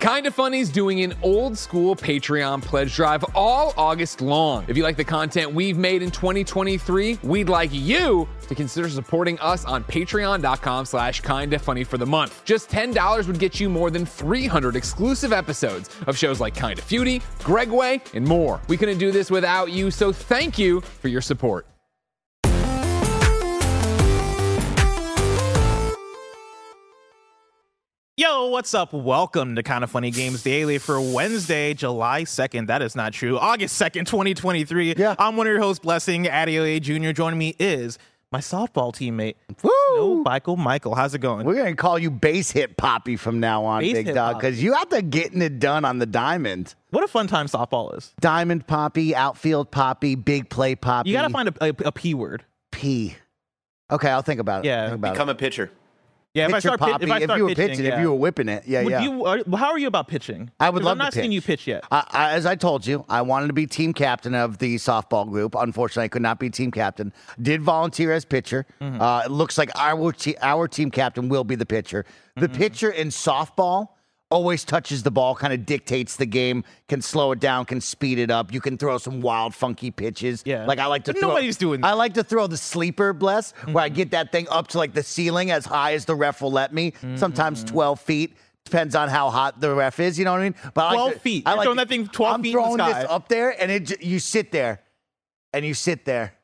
Kinda Funny's doing an old school Patreon pledge drive all August long. If you like the content we've made in 2023, we'd like you to consider supporting us on patreon.com slash kinda funny for the month. Just $10 would get you more than 300 exclusive episodes of shows like Kinda Feudy, Gregway, and more. We couldn't do this without you, so thank you for your support. Yo, what's up? Welcome to Kind of Funny Games Daily for Wednesday, July 2nd. That is not true. August 2nd, 2023. Yeah. I'm one of your hosts, Blessing Adeoye Jr. Joining me is my softball teammate, Woo! Snow Michael Michael. How's it going? We're gonna call you base hit Poppy from now on, Base big hit dog, Poppy. because you out there getting it done on the diamond. What a fun time softball is. Diamond Poppy, outfield Poppy, big play Poppy. You got to find a, a, a P word. P. Okay, I'll think about it. Yeah. Think about Become it. a pitcher. Yeah, if I start, Poppy. if I start you were pitching, pitching, yeah. if you were whipping it, yeah, Would yeah. you, are, how are you about pitching? I would love I'm to not seeing you pitch yet. I, I, as I told you, I wanted to be team captain of the softball group. Unfortunately, I could not be team captain. Did volunteer as pitcher. Mm-hmm. Uh, it looks like our te- our team captain will be the pitcher. The Mm-hmm. pitcher in softball always touches the ball, kind of dictates the game, can slow it down, can speed it up. You can throw some wild, funky pitches. Yeah. like I like to. But throw, nobody's doing I like to throw the sleeper bless, where Mm-hmm. I get that thing up to like the ceiling as high as the ref will let me. Sometimes Mm-hmm. twelve feet. Depends on how hot the ref is, you know what I mean? But I like 12 to- feet. I like throwing that thing 12 I'm feet the throwing this up there, and it you sit there, and you sit there,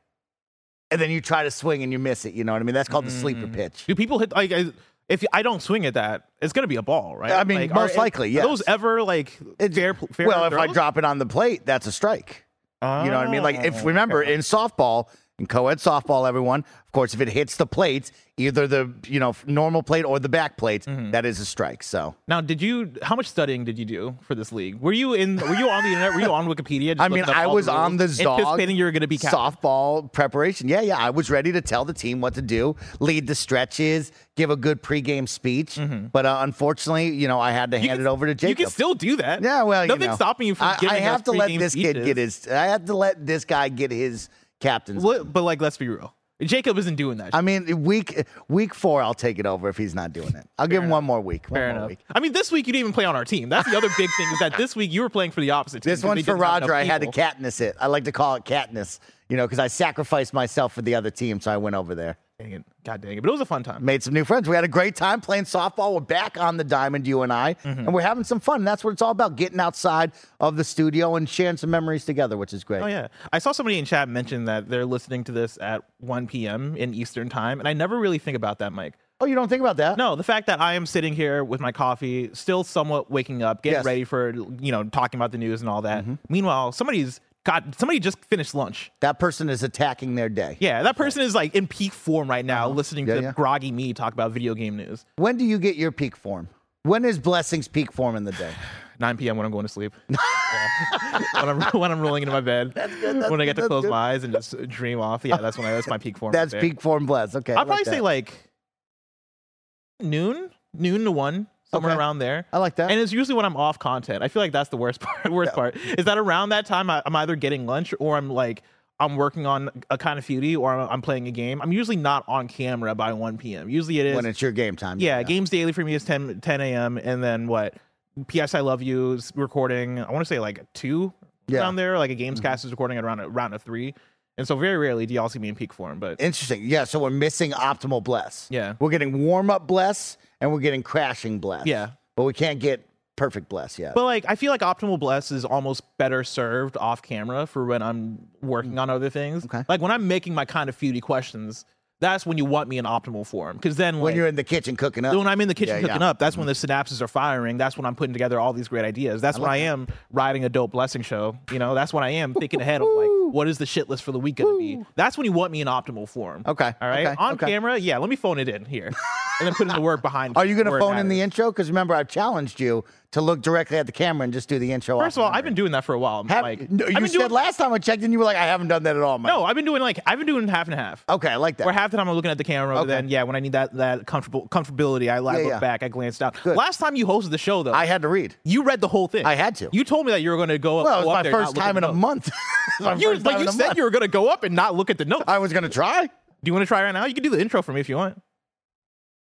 and then you try to swing and you miss it. You know what I mean? That's called the sleeper pitch. Do people hit like I- if I don't swing at that, it's gonna be a ball, right? I mean, Like, most are- likely, yeah. those ever like It's- fair? fair well, if I drop it on the plate, that's a strike. You know what I mean? Like if Oh, remember okay. in softball, in co-ed softball, everyone, of course, if it hits the plates, either the you know normal plate or the back plates, Mm-hmm. that is a strike. So Now, did you? How much studying did you do for this league? Were you in? Were you on the internet? Were you on Wikipedia? just I mean, I was the on the Zog anticipating you were going to be captain. softball preparation. Yeah, yeah. I was ready to tell the team what to do, lead the stretches, give a good pregame speech. But uh, unfortunately, you know, I had to Mm-hmm. You hand can- it over to Jacob. You can still do that. yeah, well, you nothing's know. stopping you from I, I have to let this kid get his. I have to let this guy get his captain's. What- but like, let's be real. Jacob isn't doing that. I mean, week week four, I'll take it over if he's not doing it. I'll give him one more week. One Fair more enough. week. I mean, this week you didn't even play on our team. That's the other big thing is that this week you were playing for the opposite team. This one's for Roger. I had to. Katniss it. I like to call it Katniss, you know, because I sacrificed myself for the other team, so I went over there. Dang it. God dang it. But it was a fun time. made some new friends. We had a great time playing softball. We're back on the diamond, you and I, Mm-hmm. and we're having some fun. That's what it's all about: getting outside of the studio and sharing some memories together, which is great. Oh yeah, I saw somebody in chat mention that they're listening to this at 1 p.m. in Eastern time, and I never really think about that, Mike. Oh, you don't think about that? No, the fact that I am sitting here with my coffee, still somewhat waking up, getting Yes. Mm-hmm. ready for you know talking about the news and all that. Meanwhile, somebody's got somebody just finished lunch. That person is attacking their day. Yeah, that person is like in peak form right now, listening Uh-huh. Yeah, to yeah. groggy me talk about video game news. When do you get your peak form? When is blessings peak form in the day? 9 p.m. when I'm going to sleep. Yeah. when I'm when I'm rolling into my bed. that's good when I get to good, that's close good. my eyes and just dream off. Yeah, that's when I that's my peak form. That's right peak form bless. Okay, I'd probably like say like noon, noon to one, somewhere Okay. around there. I like that. And it's usually when I'm off content. I feel like that's the worst part. Worst part is that around that time I, I'm either getting lunch or I'm like I'm working on a kind of feudy or I'm, I'm playing a game. I'm usually not on camera by 1 p.m. Usually it is. when it's your game time. yeah, games daily for me is 10 10 a.m. and then what? PS I Love You is recording. I want to say like two Yeah. Mm-hmm. around there. Like a games cast is recording at around around a three. And so very rarely do y'all see me in peak form. But Interesting. Yeah, so we're missing optimal bless. Yeah. We're getting warm up bless and we're getting crashing bless. Yeah. But we can't get perfect bless yet. But like, I feel like optimal bless is almost better served off camera for when I'm working on other things. Okay. Like when I'm making my kind of feudy questions, that's when you want me in optimal form. Because then, when like, you're in the kitchen cooking up. when I'm in the kitchen Yeah, Mm-hmm. cooking yeah. up, that's when the synapses are firing. That's when I'm putting together all these great ideas. That's when I am writing a dope blessing show. You know, that's when I am thinking ahead of like, what is the shit list for the week gonna be? That's when you want me in optimal form. Okay, All right. okay, On okay. camera, yeah. Let me phone it in here. and then put in the work behind. Are you going to phone in the intro? Because remember, I've challenged you to look directly at the camera and just do the intro. First of all, I've been doing that for a while. Have, like, no, I've you been said doing, last time I checked, and you were like, "I haven't done that at all." Mike. no, I've been doing like I've been doing half and half. Okay, I like that. Where half the time I'm looking at the camera, Okay. then yeah, when I need that that comfortable comfortability, I, I Yeah, look yeah. back, I glance down. Good. Last time you hosted the show though, I had to read. you read the whole thing. I had to. You told me that you were going to go up. Well, it was my there first not look at time in a month. You like you said month. you were going to go up and not look at the notes. I was going to try. Do you want to try right now? You can do the intro for me if you want.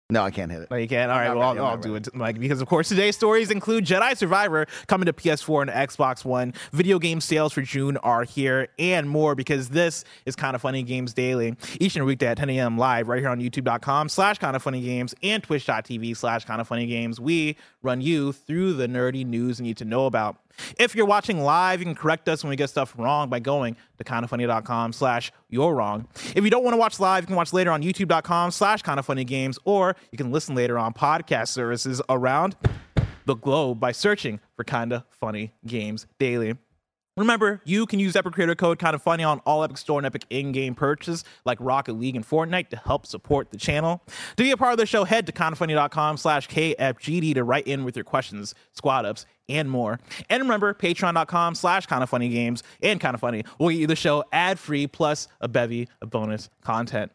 No, I can't hit it. No, you can't. All right, well, I'll, I'll do it, Mike, because of course today's stories include Jedi Survivor coming to PS4 and Xbox One. Video game sales for June are here, and more because this is kind of funny games daily each and every weekday at 10 a.m. live right here on YouTube.com/slash kind of funny games and Twitch.tv/slash kind of funny games. We run you through the nerdy news you need to know about. If you're watching live, you can correct us when we get stuff wrong by going to kindafunny.com slash you're wrong. If you don't want to watch live, you can watch later on youtube.com slash kindafunnygames, or you can listen later on podcast services around the globe by searching for Kinda Funny Games Daily. Remember, you can use Epic Creator Code Kind of Funny on all Epic Store and Epic in-game purchases like Rocket League and Fortnite to help support the channel. To be a part of the show, head to kindafunny.com slash KFGD to write in with your questions, squad ups, and more. And remember, patreon.com slash kind of funny games and kind of funny will get you the show ad-free plus a bevy of bonus content.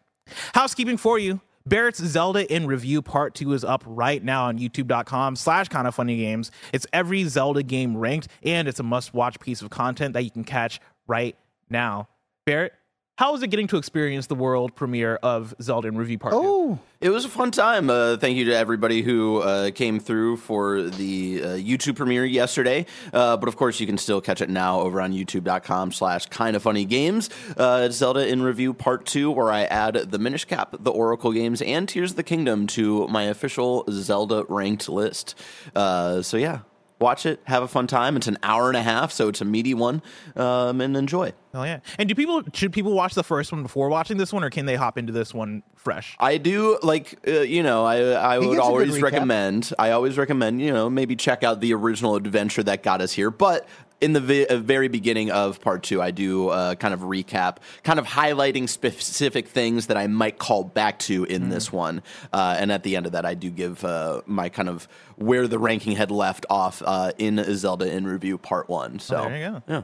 Housekeeping for you. Barrett's Zelda in Review Part 2 is up right now on youtube.com slash kind of funny games. It's every Zelda game ranked, and it's a must-watch piece of content that you can catch right now. Barrett, how is it getting to experience the world premiere of Zelda in Review Part 2? Oh, It was a fun time. Uh, thank you to everybody who uh, came through for the uh, YouTube premiere yesterday. Uh, but of course, you can still catch it now over on youtube.com slash kind of funny games. Uh, Zelda in Review Part 2, where I add the Minish Cap, the Oracle games, and Tears of the Kingdom to my official Zelda ranked list. Uh, so yeah, watch it, have a fun time. It's an hour and a half, so it's a meaty one, um, and enjoy. Oh yeah. And do people should people watch the first one before watching this one, or can they hop into this one fresh? I do like uh, you know I I He would gives a good always recommend I always recommend you know maybe check out the original adventure that got us here, but in the vi- uh, very beginning of part two, I do uh, kind of recap, kind of highlighting specific things that I might call back to in Mm. this one, uh, and at the end of that, I do give uh, my kind of where the ranking had left off uh, in Zelda in review part one. So Oh, there you go. Yeah.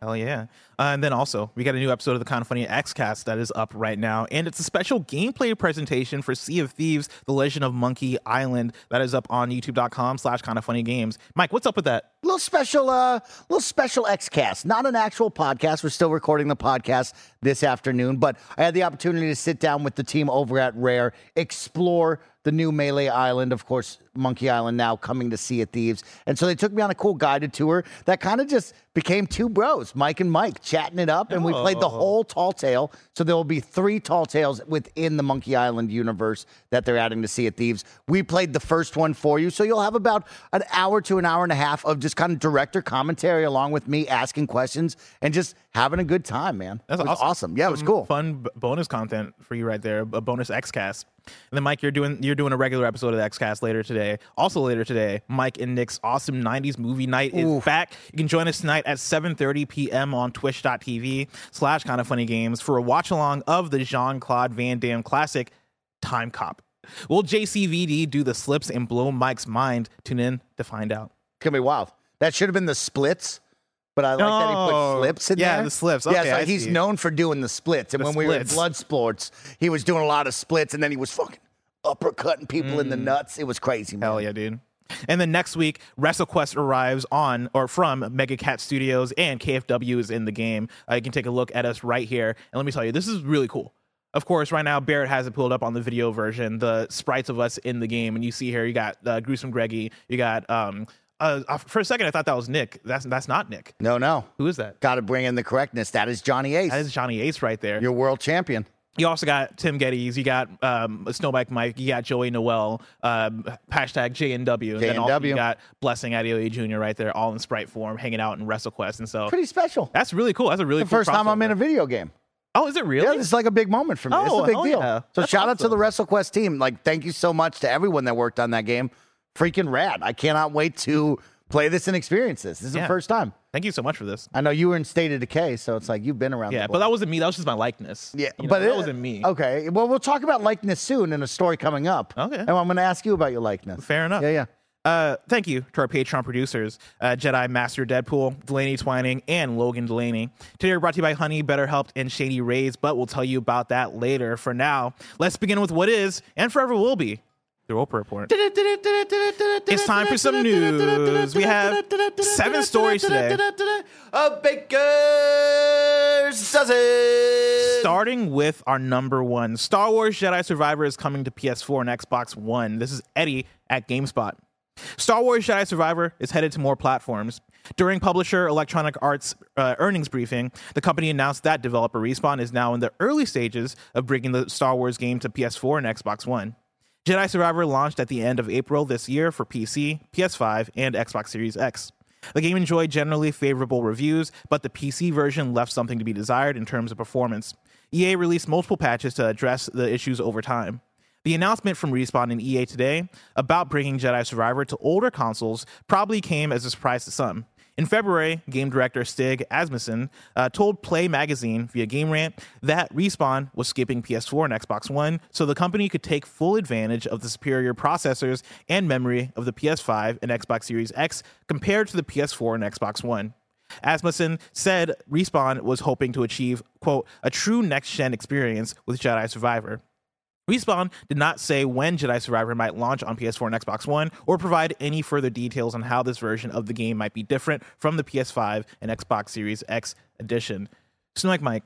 Hell yeah. Uh, and then also, we got a new episode of the Kind of Funny Xcast that is up right now. And it's a special gameplay presentation for Sea of Thieves, The Legend of Monkey Island, that is up on youtube.com slash kind of funny games. Mike, what's up with that? Little special, uh, little special XCast. Not an actual podcast. We're still recording the podcast this afternoon, but I had the opportunity to sit down with the team over at Rare, explore the new Melee Island, of course, Monkey Island now coming to Sea of Thieves. And so they took me on a cool guided tour that kind of just became two bros, Mike and Mike, chatting it up. And we played the whole Tall Tale. So there will be three Tall Tales within the Monkey Island universe that they're adding to Sea of Thieves. We played the first one for you. So you'll have about an hour to an hour and a half of just kind of director commentary along with me asking questions and just having a good time, man. That's was awesome. Yeah, it was Some cool. Fun b- bonus content for you right there, a bonus Xcast. And then Mike, you're doing you're doing a regular episode of the Xcast later today. Also later today, Mike and Nick's awesome 90s movie night is back. You can join us tonight at 7:30 p.m. on twitch.tv slash kind of funny games for a watch along of the Jean-Claude Van Damme classic Timecop. Will JCVD do the slips and blow Mike's mind? Tune in to find out. It's to be wild. That should have been the splits. But I like that he Oh, put slips in there. yeah, there. the slips. Yeah, Okay, so I he's see. known for doing the splits. And The when we were in splits. blood sports, he was doing a lot of splits, and then he was fucking uppercutting people in the nuts. It was crazy, man. Mm. Hell yeah, dude. And then next week, WrestleQuest arrives on or from Mega Cat Studios, and KFW is in the game. Uh, you can take a look at us right here. And let me tell you, this is really cool. Of course, right now Barrett has it pulled up on the video version, the sprites of us in the game, and you see here you got uh, Gruesome Greggy, you got um. Uh, uh, for a second, I thought that was Nick. That's that's not Nick. No, no. Who is that? Got to bring in the correctness. That is Johnny Ace. That is Johnny Ace right there. your world champion. You also got Tim Gettys. You got um, Snowbike Mike. You got Joey Noel. Um, hashtag JNW. And then also you got Blessing Adeoye Jr. right there, all in sprite form, hanging out in WrestleQuest. And so Pretty special. that's really cool. That's a really the cool first time I'm in a video game. Oh, is it really? Yeah, this is like a big moment for me. it's Oh, a big hell deal. yeah. So That's shout out to the. WrestleQuest team. Like, thank you so much to everyone that worked on that game. Freaking rad. I cannot wait to play this and experience this. This is Yeah. the first time. Thank you so much for this. I know you were in State of Decay, so it's like you've been around. Yeah, but that wasn't me. That was just my likeness. Yeah, You know, but that it- wasn't me. Okay, well, we'll talk about likeness soon in a story coming up. Okay. and I'm going to ask you about your likeness. Fair enough. Yeah, yeah. Uh, thank you to our Patreon producers, uh, Jedi Master Deadpool, Delaney Twining, and Logan Delaney. Today we're brought to you by Honey, BetterHelp, and Shady Rays, but we'll tell you about that later. For now, let's begin with what is and forever will be the Roper Report. It's time for some news. We have seven stories today. A baker's dozen. Starting with our number one, Star Wars Jedi Survivor is coming to PS4 and Xbox One. This is Eddie at GameSpot. Star Wars Jedi Survivor is headed to more platforms. During publisher Electronic Arts uh, earnings briefing, the company announced that developer Respawn is now in the early stages of bringing the Star Wars game to PS4 and Xbox One. Jedi Survivor launched at the end of April this year for PC, PS5, and Xbox Series X. The game enjoyed generally favorable reviews, but the PC version left something to be desired in terms of performance. EA released multiple patches to address the issues over time. The announcement from Respawn and EA today about bringing Jedi Survivor to older consoles probably came as a surprise to some. In February, game director Stig Asmussen uh, told Play Magazine via Game Rant that Respawn was skipping PS4 and Xbox One so the company could take full advantage of the superior processors and memory of the PS5 and Xbox Series X compared to the PS4 and Xbox One. Asmussen said Respawn was hoping to achieve, quote, a true next gen experience with Jedi Survivor. Respawn did not say when Jedi Survivor might launch on PS4 and Xbox One or provide any further details on how this version of the game might be different from the PS5 and Xbox Series X edition. So, like Mike,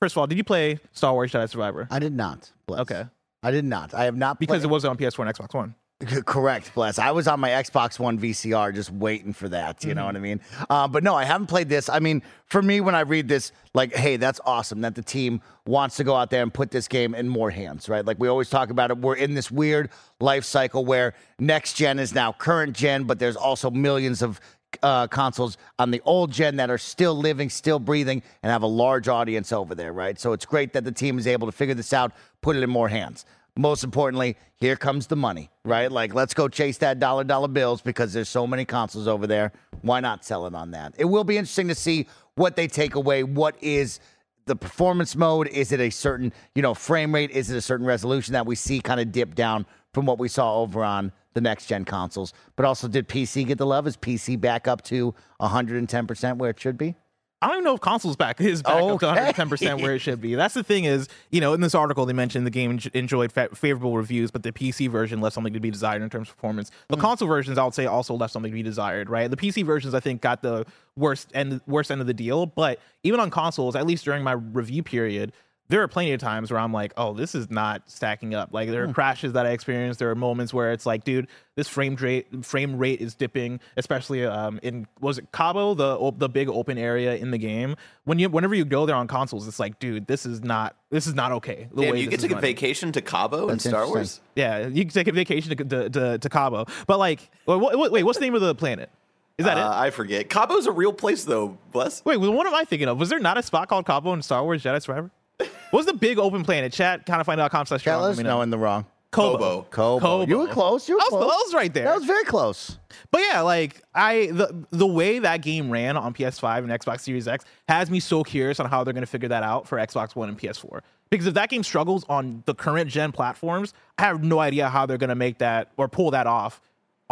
first of all, did you play Star Wars Jedi Survivor? I did not. Bless. Okay. I did not. I have not Because played- it wasn't on PS4 and Xbox One. Correct, bless. I was on my Xbox One VCR just waiting for that. You know what I mean? Uh, but no, I haven't played this. I mean, for me, when I read this, like, hey, that's awesome that the team wants to go out there and put this game in more hands, right? Like we always talk about it. We're in this weird life cycle where next gen is now current gen, but there's also millions of uh, consoles on the old gen that are still living, still breathing, and have a large audience over there, right? So it's great that the team is able to figure this out, put it in more hands. Most importantly, here comes the money, right? Like, let's go chase that dollar dollar bills because there's so many consoles over there. Why not sell it on that? It will be interesting to see what they take away. What is the performance mode? Is it a certain, you know, frame rate? Is it a certain resolution that we see kind of dip down from what we saw over on the next gen consoles? But also, did PC get the love? Is PC back up to 110% where it should be? I don't even know if consoles back is back up to Okay. 110 percent where it should be. That's the thing is, you know, in this article they mentioned the game enjoyed fa- favorable reviews, but the PC version left something to be desired in terms of performance. The hmm. console versions, I would say, also left something to be desired. Right, the PC versions I think got the worst end worst end of the deal, but even on consoles, at least during my review period. There are plenty of times where I'm like, oh, this is not stacking up. Like there are crashes that I experienced. There are moments where it's like, dude, this frame rate frame rate is dipping, especially um in was it Cabo, the the big open area in the game. When you whenever you go there on consoles, it's like, dude, this is not this is not okay. The Damn, way you get to take a vacation to Cabo in Star. Wars? Yeah, you can take a vacation to to, to, to Cabo, but like, wait, wait, wait, what's the name of the planet? Is that Uh, it? I forget. Cabo's a real place, though, Bless. Wait, well, what am I thinking of? Was there not a spot called Cabo in Star Wars Jedi Survivor? What's the big open planet? Chat, kind of find out slash us let me know. in the wrong. Koboh. Koboh. Koboh. You were close. You were I was, close. I was right there. That was very close. But yeah, like I the the way that game ran on PS5 and Xbox Series X has me so curious on how they're going to figure that out for Xbox One and PS4. Because if that game struggles on the current gen platforms, I have no idea how they're going to make that or pull that off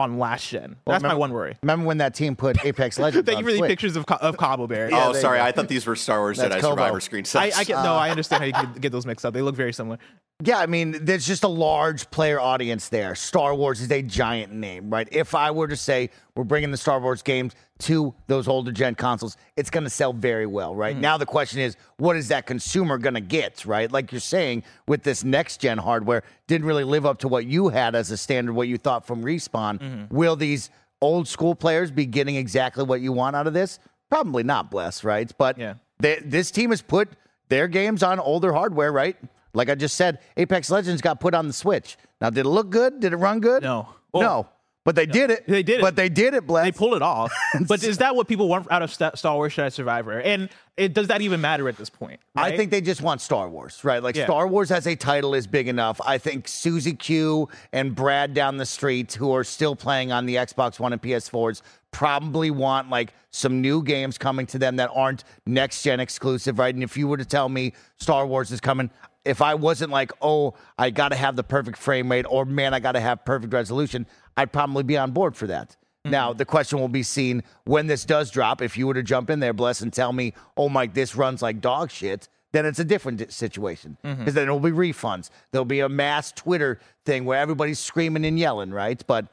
on last gen. That's my one worry. Remember when that team put Apex Legends Thank on you for the Switch? pictures of, Ca- of Cabo Bear. Yeah, oh, sorry. go. I thought these were Star Wars That's Jedi Koboh. Survivor screenshots. I, I get no, I uh, understand how you can get those mixed up. They look very similar. Yeah, I mean, there's just a large player audience there. Star Wars is a giant name, right? If I were to say we're bringing the Star Wars games to those older gen consoles, it's going to sell very well, right? Hmm. Now the question is, what is that consumer going to get, right? Like you're saying, with this next gen hardware, didn't really live up to what you had as a standard, what you thought from Respawn. Mm-hmm. Will these old school players be getting exactly what you want out of this? Probably not, bless, right? But Yeah. they, this team has put their games on older hardware, right? Like I just said, Apex Legends got put on the Switch. Now, did it look good? Did it run good? No. no. But they did it. They did it. But they did it, Bless. They pulled it off. but is that what people want out of Star Wars Jedi Survivor? And it, does that even matter at this point? I think they just want Star Wars, right? Like Yeah. Star Wars as a title is big enough. I think Susie Q and Brad down the street, who are still playing on the Xbox One and PS4s, probably want like some new games coming to them that aren't next gen exclusive, right? And if you were to tell me Star Wars is coming, if I wasn't like, oh, I got to have the perfect frame rate or man, I got to have perfect resolution, I'd probably be on board for that. Hmm. Now, the question will be seen when this does drop. If you were to jump in there, Bless, and tell me, oh, Mike, this runs like dog shit, then it's a different situation. Mm-hmm. Because then it'll be refunds. There'll be a mass Twitter thing where everybody's screaming and yelling, right? But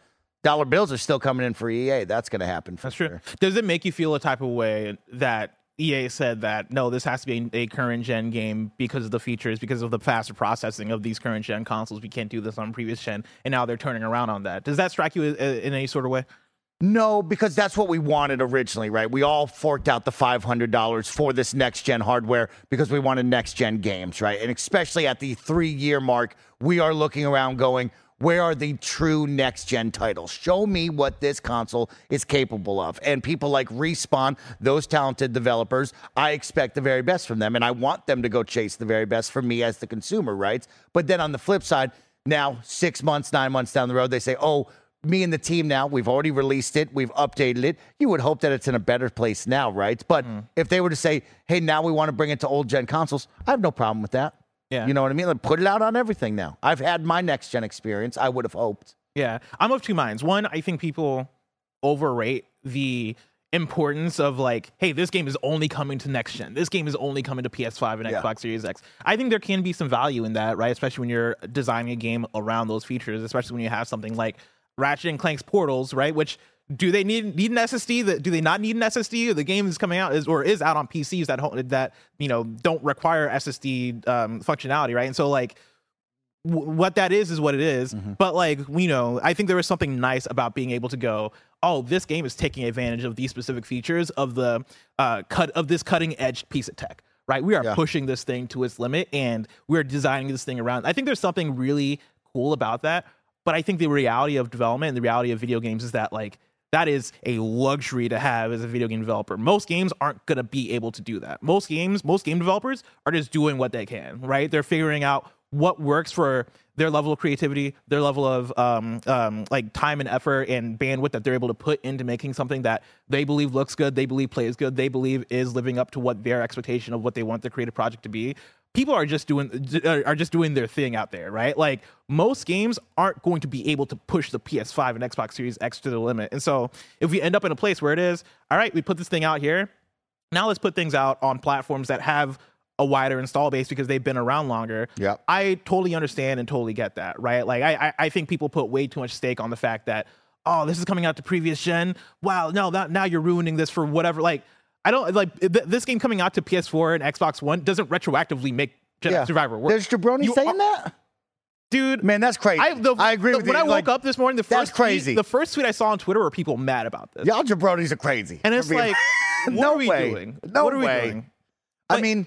dollar bills are still coming in for EA. That's going to happen. For That's sure. true. Does it make you feel a type of way that EA said that no, this has to be a current gen game because of the features, because of the faster processing of these current gen consoles? We can't do this on previous gen, and now they're turning around on that. Does that strike you uh, in any sort of way? No, because that's what we wanted originally, right? We all forked out the $500 for this next gen hardware because we wanted next gen games, right? And especially at the three year mark, we are looking around going, where are the true next gen titles? Show me what this console is capable of. And people like Respawn, those talented developers, I expect the very best from them. And I want them to go chase the very best for me as the consumer, right? But then on the flip side, now six months, nine months down the road, they say, oh, me and the team now, we've already released it, we've updated it. You would hope that it's in a better place now, right? But hmm. if they were to say, hey, now we want to bring it to old gen consoles, I have no problem with that. Yeah. You know what I mean? Like, put it out on everything now. I've had my next gen experience. I would have hoped. Yeah, I'm of two minds. One, I think people overrate the importance of like, hey, this game is only coming to next gen. This game is only coming to PS5 and Yeah. Xbox Series X. I think there can be some value in that, right? Especially when you're designing a game around those features, especially when you have something like Ratchet and Clank's Portals, right? Which do they need need an SSD? That do they not need an SSD? The game is coming out is or is out on PCs that that you know don't require SSD um, functionality, right? And so like w- what that is is what it is. but like you know i think there is something nice about being able to go oh this game is taking advantage of these specific features of the uh, cut of this cutting edge piece of tech right we are Yeah. pushing this thing to its limit and we're designing this thing around i think there's something really cool about that but i think the reality of development and the reality of video games is that like that is a luxury to have as a video game developer. Most games aren't going to be able to do that. Most games, most game developers are just doing what they can, right? They're figuring out what works for their level of creativity, their level of um, um, like time and effort and bandwidth that they're able to put into making something that they believe looks good, they believe plays good, they believe is living up to what their expectation of what they want the creative project to be. People are just doing uh, are just doing their thing out there, right? Like most games aren't going to be able to push the PS5 and Xbox Series X to the limit. And so if we end up in a place where it is, all right, we put this thing out here, now let's put things out on platforms that have a wider install base because they've been around longer. Yeah. I totally understand and totally get that, right? Like I, I, I think people put way too much stake on the fact that, oh, this is coming out to previous gen. Wow, no, that, now you're ruining this for whatever. Like, I don't like th- this game coming out to PS4 and Xbox One doesn't retroactively make Jedi Survivor work. There's Jabroni You saying are- that? dude. Man, that's crazy. I, the, I agree the- with when you. I woke Like, up this morning, the first crazy. Tweet, the first tweet I saw on Twitter were people mad about this, Y'all jabronis are crazy. and it's like, what no are we way. doing? No what are we way. doing? I But- mean,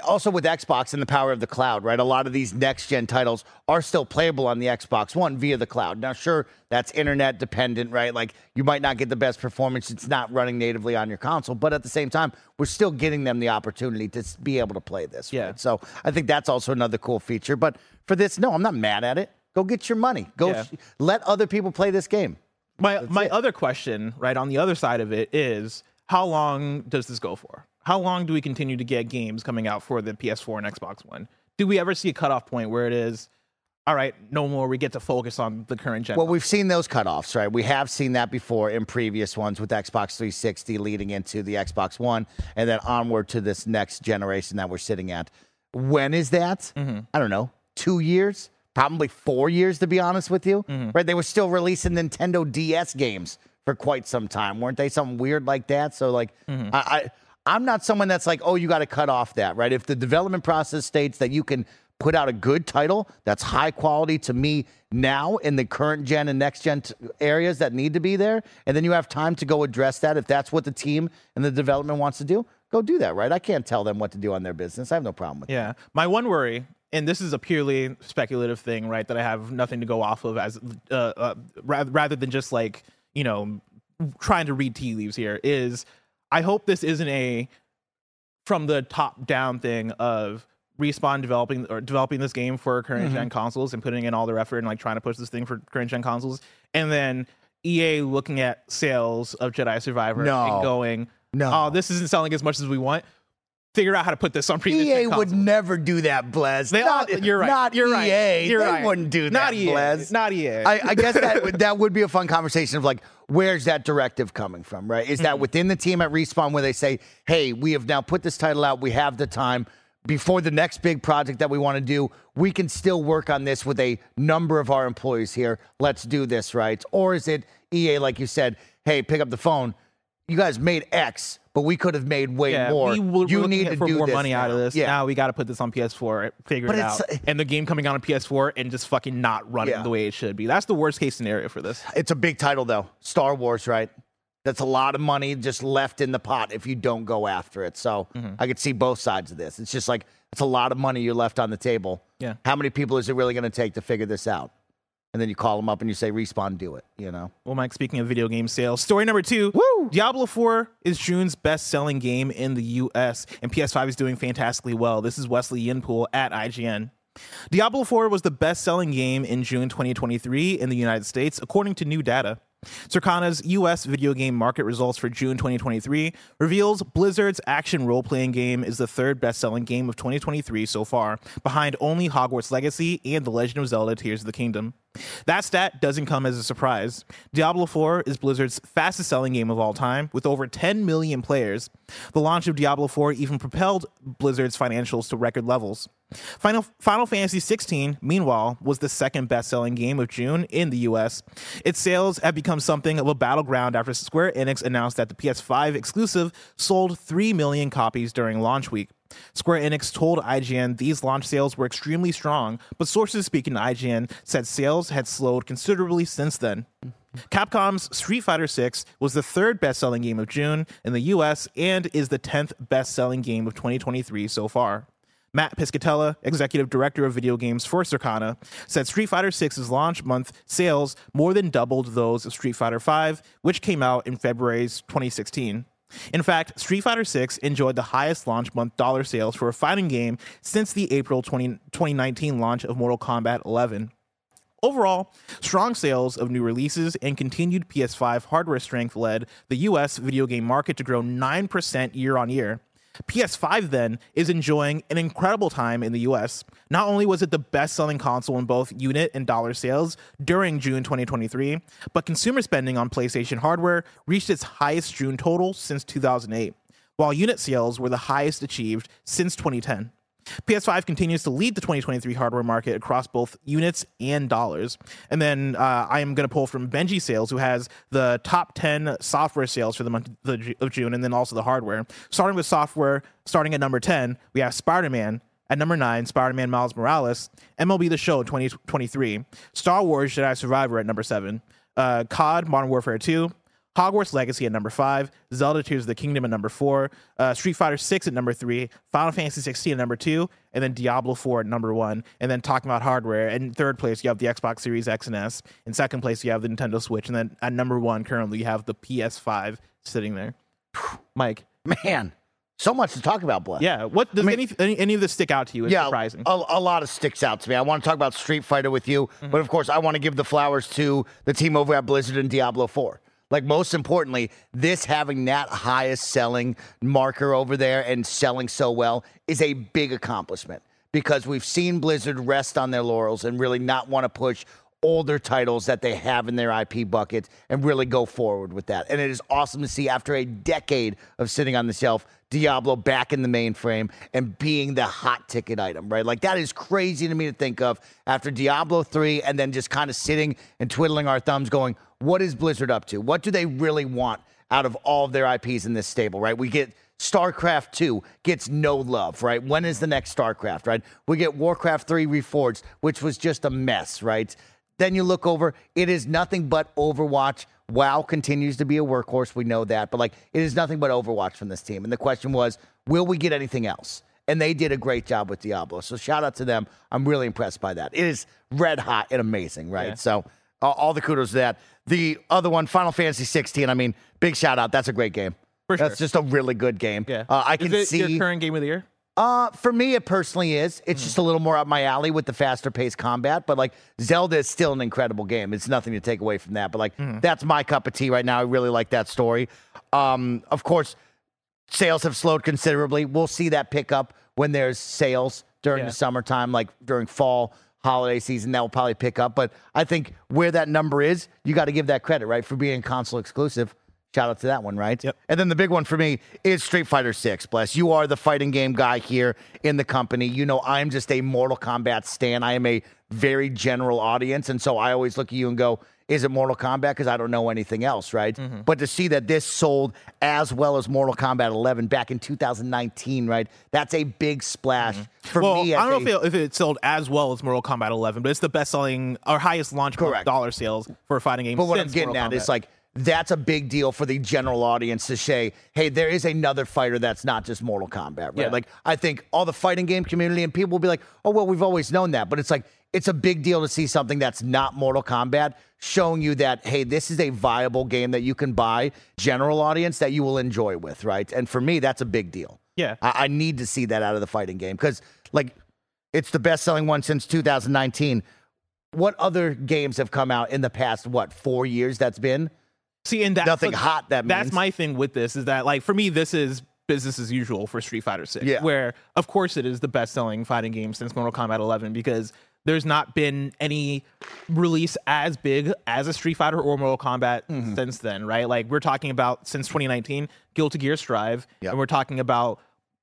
also with Xbox and the power of the cloud, right? A lot of these next gen titles are still playable on the Xbox One via the cloud. Now, sure, that's internet dependent, right? Like you might not get the best performance; it's not running natively on your console, but at the same time, we're still getting them the opportunity to be able to play this. Yeah. right? So I think that's also another cool feature. But for this, no, I'm not mad at it. Go get your money. Go Yeah. sh- let other people play this game. My my other question, right on the other side of it, is how long does this go for? How long do we continue to get games coming out for the PS4 and Xbox One? Do we ever see a cutoff point where it is, all right, no more? We get to focus on the current gen. Well, we've seen those cutoffs, right? We have seen that before in previous ones with Xbox 360 leading into the Xbox One and then onward to this next generation that we're sitting at. When is that? Mm-hmm. I don't know. Two years? Probably four years, to be honest with you. Mm-hmm. Right? They were still releasing Nintendo DS games for quite some time, weren't they? Something weird like that. So, like, mm-hmm. I, I, I'm not someone that's like, oh, you got to cut off that, right? If the development process states that you can put out a good title that's high quality to me now in the current gen and next gen t- areas that need to be there, and then you have time to go address that. If that's what the team and the development wants to do, go do that, right? I can't tell them what to do on their business. I have no problem with Yeah. My one worry, and this is a purely speculative thing, right, that I have nothing to go off of as uh, uh, rather, rather than just like, you know, trying to read tea leaves here, is I hope this isn't a from the top down thing of respawn developing or developing this game for current mm-hmm. gen consoles and putting in all their effort and like trying to push this thing for current gen consoles and then EA looking at sales of Jedi Survivor No. and going, No. oh, this isn't selling as much as we want. Figure out how to put this on previous EA would never do that, Bless. They not, all, you're right. Not you're EA. right. You're they right. wouldn't do that, Not EA. Bless. Not EA. I, I guess that would- that would be a fun conversation of like, where's that directive coming from, right? Is Mm-hmm. that within the team at Respawn where they say, hey, we have now put this title out, we have the time before the next big project that we want to do, we can still work on this with a number of our employees here. Let's do this, right? Or is it EA, like you said, hey, pick up the phone. You guys made X, but we could have made way yeah, more. we will, you need to for do more money out of this. Yeah. Now we got to put this on PS4, figure But it out, and the game coming out on PS4 and just fucking not running Yeah. the way it should be. That's the worst case scenario for this. It's a big title though. Star Wars, right? That's a lot of money just left in the pot if you don't go after it. So Mm-hmm. I could see both sides of this. It's just like it's a lot of money you left on the table. Yeah. How many people is it really going to take to figure this out? And then you call them up and you say, "Respawn, do it." You know. Well, Mike, speaking of video game sales, story number two Woo! Diablo 4 is June's best selling game in the US, and PS5 is doing fantastically well. This is Wesley Yin-Poole at IGN. Diablo 4 was the best selling game in June 2023 in the United States, according to new data. Circana's US video game market results for June 2023 reveals Blizzard's action role playing game is the third best selling game of 2023 so far, behind only Hogwarts Legacy and The Legend of Zelda Tears of the Kingdom. That stat doesn't come as a surprise. Diablo 4 is Blizzard's fastest selling game of all time, with over 10 million players. The launch of Diablo 4 even propelled Blizzard's financials to record levels. Final, Final Fantasy 16, meanwhile, was the second best selling game of June in the US. Its sales have become something of a battleground after Square Enix announced that the PS5 exclusive sold 3 million copies during launch week. Square Enix told IGN these launch sales were extremely strong, but sources speaking to IGN said sales had slowed considerably since then. Capcom's Street Fighter VI was the third best selling game of June in the US and is the 10th best selling game of 2023 so far. Matt Piscatella, executive director of video games for Circana, said Street Fighter VI's launch month sales more than doubled those of Street Fighter V, which came out in February 2016. In fact, Street Fighter VI enjoyed the highest launch month dollar sales for a fighting game since the April 20, 2019 launch of Mortal Kombat 11. Overall, strong sales of new releases and continued PS5 hardware strength led the US video game market to grow 9% year on year. PS5 then is enjoying an incredible time in the US. Not only was it the best selling console in both unit and dollar sales during June 2023, but consumer spending on PlayStation hardware reached its highest June total since 2008, while unit sales were the highest achieved since 2010. PS5 continues to lead the 2023 hardware market across both units and dollars. And then uh, I am going to pull from Benji Sales, who has the top 10 software sales for the month of June, and then also the hardware. Starting with software, starting at number 10, we have Spider Man. At number 9, Spider Man Miles Morales, MLB The Show 2023, Star Wars Jedi Survivor at number 7, uh, COD Modern Warfare 2, Hogwarts Legacy at number five, Zelda Tears of the Kingdom at number four, uh, Street Fighter Six at number three, Final Fantasy 16 at number two, and then Diablo 4 at number one. And then talking about hardware, in third place you have the Xbox Series X and S. In second place you have the Nintendo Switch, and then at number one currently you have the PS5 sitting there. Mike, Man, so much to talk about, Bless. yeah, what does any, any any of this stick out to you? As yeah, surprising. A, a lot of sticks out to me. I want to talk about Street Fighter with you, Mm-hmm. but of course, I want to give the flowers to the team over at Blizzard and Diablo 4. Like, most importantly, this having that highest selling marker over there and selling so well is a big accomplishment because we've seen Blizzard rest on their laurels and really not want to push older titles that they have in their IP bucket and really go forward with that. And it is awesome to see after a decade of sitting on the shelf, Diablo back in the mainframe and being the hot ticket item, right? Like that is crazy to me to think of after Diablo 3 and then just kind of sitting and twiddling our thumbs going, what is Blizzard up to? What do they really want out of all of their IPs in this stable, right? We get StarCraft 2 gets no love, right? When is the next StarCraft, right? We get Warcraft 3 Reforged, which was just a mess, right? Then you look over, it is nothing but Overwatch. WoW continues to be a workhorse. We know that. But like, it is nothing but Overwatch from this team. And the question was, will we get anything else? And they did a great job with Diablo. So shout out to them. I'm really impressed by that. It is red hot and amazing, right? Yeah. So uh, all the kudos to that. The other one, Final Fantasy 16. I mean, big shout out. That's a great game. For That's sure. just a really good game. yeah, Uh, I can is it see. your current game of the year. Uh, for me, it personally is. It's just a little more up my alley with the faster paced combat. But like Zelda is still an incredible game. It's nothing to take away from that. But like that's my cup of tea right now. I really like that story. Um, of course, sales have slowed considerably. We'll see that pick up when there's sales during Yeah. the summertime, like during fall holiday season. That will probably pick up. But I think where that number is, you got to give that credit, right, for being console exclusive. Shout out to that one, right? Yep. And then the big one for me is Street Fighter 6. Bless. You are the fighting game guy here in the company. You know, I'm just a Mortal Kombat stan. I am a very general audience. And so I always look at you and go, is it Mortal Kombat? Because I don't know anything else, right? Mm-hmm. But to see that this sold as well as Mortal Kombat 11 back in 2019, right? That's a big splash for Mm-hmm. well, me. I don't know if it, if it sold as well as Mortal Kombat 11, but it's the best-selling or highest launch dollar sales for a fighting game. But what I'm getting Mortal at is like that's a big deal for the general audience to say, hey, there is another fighter that's not just Mortal Kombat, right? Yeah. Like I think all the fighting game community and people will be like, oh well, we've always known that, but it's like it's a big deal to see something that's not Mortal Kombat showing you that hey, this is a viable game that you can buy, general audience that you will enjoy with, right? And for me, that's a big deal. Yeah. I, I need to see that out of the fighting game because like it's the best selling one since 2019. What other games have come out in the past what four years? That's been See, and that's Nothing what- hot, that means. that's my thing with this is that like for me, this is business as usual for Street Fighter Six. Yeah. Where of course it is the best selling fighting game since Mortal Kombat 11 because there's not been any release as big as a Street Fighter or Mortal Kombat Mm-hmm. since then, right? Like we're talking about since 2019, Guilty Gear Strive, Yep. and we're talking about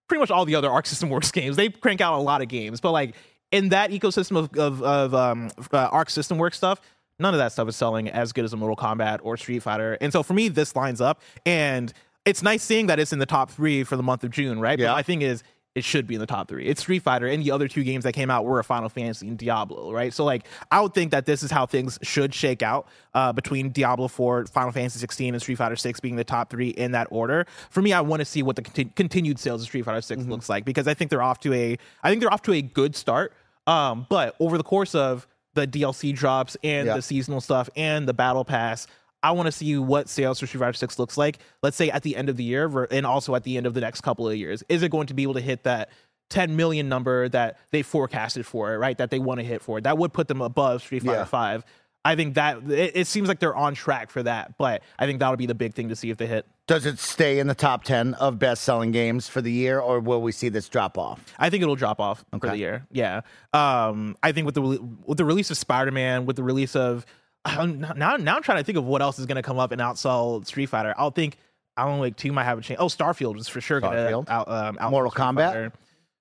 pretty much all the other Arc System Works games. They crank out a lot of games, but like in that ecosystem of of, of um, uh, Arc System Works stuff, none of that stuff is selling as good as a Mortal Kombat or Street Fighter. And so for me, this lines up, and it's nice seeing that it's in the top three for the month of June, right? Yeah. But my thing is. It should be in the top three. It's Street Fighter, and the other two games that came out were a Final Fantasy and Diablo, right? So, like, I would think that this is how things should shake out uh, between Diablo 4, Final Fantasy 16, and Street Fighter 6 being the top three in that order. For me, I want to see what the conti- continued sales of Street Fighter 6 Mm-hmm. looks like because I think they're off to a, I think they're off to a good start. Um, but over the course of the DLC drops and Yeah. the seasonal stuff and the battle pass, I want to see what sales for Street Fighter 6 looks like. Let's say at the end of the year and also at the end of the next couple of years. Is it going to be able to hit that 10 million number that they forecasted for it, right? That they want to hit for it. That would put them above Street Fighter Yeah. 5. I think that it, it seems like they're on track for that, but I think that'll be the big thing to see if they hit. Does it stay in the top 10 of best selling games for the year, or will we see this drop off? I think it'll drop off for the year. Yeah. Um, I think with the with the release of Spider Man, with the release of I'm now now I'm trying to think of what else is going to come up and outsell Street Fighter. I'll think Alan Wake Two might have a chance. Oh, Starfield is for sure going to out, um, outsell Mortal Street Kombat? Fighter.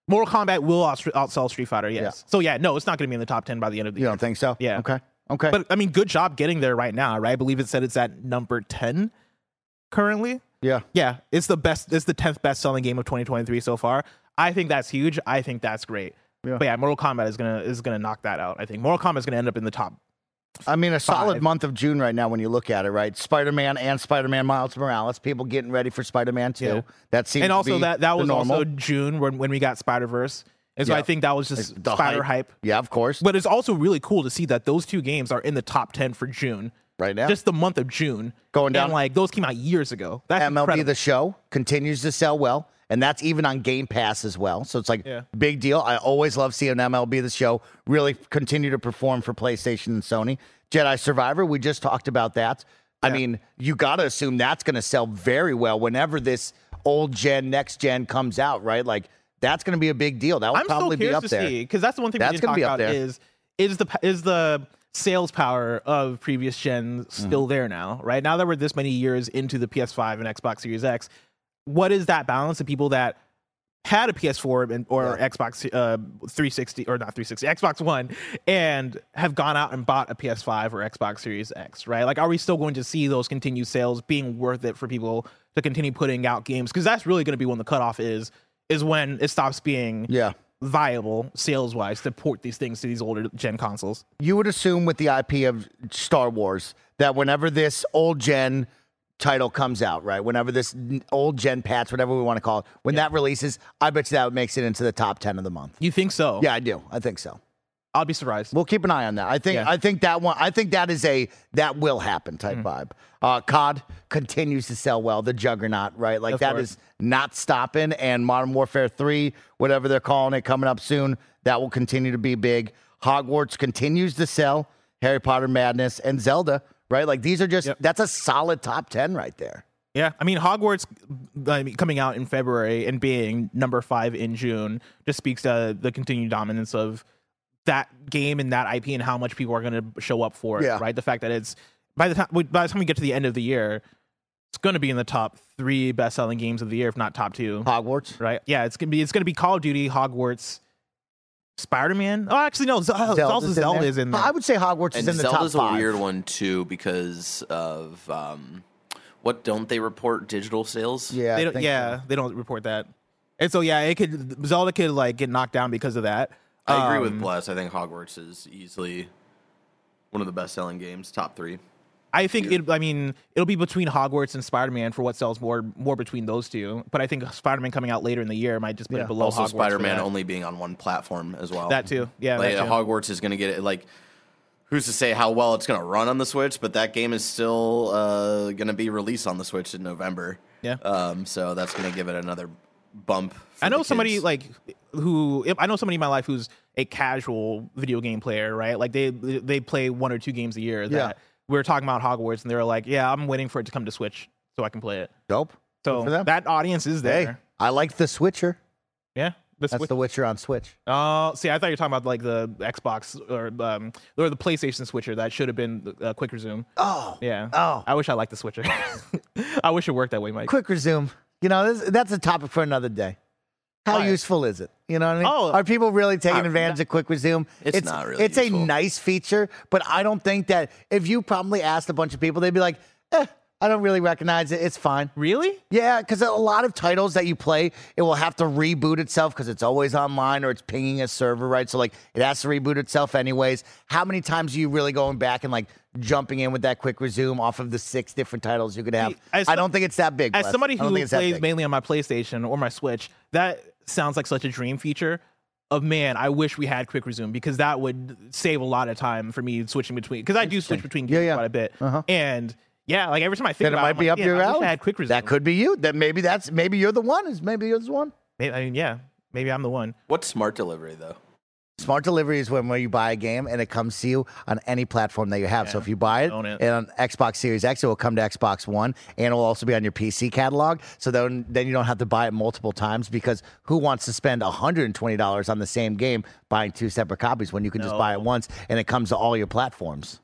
Mortal Kombat will outsell Street Fighter. Yes. Yeah. So yeah, no, it's not going to be in the top ten by the end of the You year. don't think so? Yeah. Okay. Okay. But I mean, good job getting there right now, right? I believe it said it's at number ten currently. yeah. Yeah, it's the best. It's the tenth best selling game of 2023 so far. I think that's huge. I think that's great. Yeah. But yeah, Mortal Kombat is gonna is gonna knock that out. I think Mortal Kombat is gonna end up in the top. I mean, a solid Five. month of June right now when you look at it, right? Spider Man and Spider Man Miles Morales, people getting ready for Spider Man 2. Yeah. That seems and also that that was normal. also June when when we got Spider Verse, and so Yeah. I think that was just The Spider hype. Yeah, of course. But it's also really cool to see that those two games are in the top ten for June. right now. Just the month of June Going down- And like those came out years ago. That's MLB incredible. The Show continues to sell well, and that's even on Game Pass as well. So it's like Yeah. big deal. I always love seeing MLB The Show really continue to perform for PlayStation and Sony. Jedi Survivor, we just talked about that. I mean, you got to assume that's going to sell very well whenever this old gen, next gen comes out, right? Like that's going to be a big deal. That will I'm still probably be curious up to there. see because that's the one thing That's we didn't talk be up about there. is is the is the sales power of previous gens still Mm-hmm. there now? Right now that we're this many years into the PS5 and Xbox Series X, what is that balance of people that had a PS4 and, or Xbox uh, 360 or not 360 Xbox One and have gone out and bought a PS5 or Xbox Series X, right? Like, are we still going to see those continued sales being worth it for people to continue putting out games? Because that's really going to be when the cutoff is is when it stops being Yeah. viable sales wise to port these things to these older gen consoles. you would assume with the IP of Star Wars that whenever this old gen title comes out, right? Whenever this old gen patch, whatever we want to call it, when that releases, I bet you that makes it into the top 10 of the month. You think so? Yeah, I do. I think so. I'll be surprised. We'll keep an eye on that. I think Yeah. I think that one I think that is a that will happen type vibe. Uh COD continues to sell well, the juggernaut, right? Like Of that course. is not stopping and Modern Warfare 3, whatever they're calling it coming up soon, that will continue to be big. Hogwarts continues to sell, Harry Potter Madness and Zelda, right? Like these are just Yep. that's a solid top 10 right there. Yeah, I mean Hogwarts I mean, coming out in February and being number five in June just speaks to the continued dominance of that game and that IP and how much people are going to show up for it. Yeah. Right, the fact that it's by the time by the time we get to the end of the year, it's going to be in the top three best selling games of the year, if not top two. Hogwarts. Right? Yeah, it's gonna be it's gonna be Call of Duty, Hogwarts, Spider Man. Oh, actually no, Z- also Zelda's in Zelda there. is in there. I would say Hogwarts And is in the Zelda's top a weird one too because of um, what don't they report digital sales? Yeah. they don't, yeah, so. they don't report that. And so yeah, it could Zelda could like get knocked down because of that. I agree with Um, Bless. I think Hogwarts is easily one of the best selling games, top three. I think it. I mean, it'll be between Hogwarts and Spider Man for what sells more more between those two. But I think Spider Man coming out later in the year might just put Yeah. it below Also, Spider Man only being on one platform as well. That too. Yeah, like, that too. Hogwarts is going to get it. Like, who's to say how well it's going to run on the Switch? But that game is still uh, going to be released on the Switch in November. Yeah. Um, so that's going to give it another bump. I know somebody kids. like who I know somebody in my life who's a casual video game player, right? Like they they play one or two games a year. That Yeah. we were talking about Hogwarts, and they were like, "Yeah, I'm waiting for it to come to Switch so I can play it." Dope. So Good for them. that audience is Hey, there. I like the Switcher. Yeah, the That's Switch. the Witcher on Switch. Oh, see, I thought you were talking about like the Xbox or um or the PlayStation switcher that should have been uh, quick resume. Oh, Yeah. Oh. I wish I liked the switcher. I wish it worked that way, Mike. quick resume. You know, this, that's a topic for another day. How Why? useful is it? You know what I mean? Oh, Are people really taking uh, advantage of quick resume? It's not really It's a nice feature, but I don't think that if you probably asked a bunch of people, they'd be like, eh, I don't really recognize it. It's fine. Really? Yeah, because a lot of titles that you play, it will have to reboot itself because it's always online or it's pinging a server, right? So like it has to reboot itself anyways. How many times are you really going back and like jumping in with that quick resume off of the six different titles you could have? As I don't think it's that big. As Bless. somebody who think it's that plays mainly on my PlayStation or my Switch, that sounds like such a dream feature. Of man, I wish we had quick resume because that would save a lot of time for me switching between. Because I do switch between games Yeah, yeah. quite a bit, Uh-huh. and yeah, like every time I think then it might I'm be like, up "Man, your I wish alley. I had quick resume. That could be you. That maybe that's maybe you're the one. Is maybe you're the one. Maybe, I mean, yeah, maybe I'm the one. What's smart delivery though? Smart delivery is when where you buy a game and it comes to you on any platform that you have. so if you buy it, own it. and on Xbox Series X, it will come to Xbox One and it will also be on your PC catalog. So then, then you don't have to buy it multiple times because who wants to spend $120 on the same game buying two separate copies when you can just buy it once and it comes to all your platforms?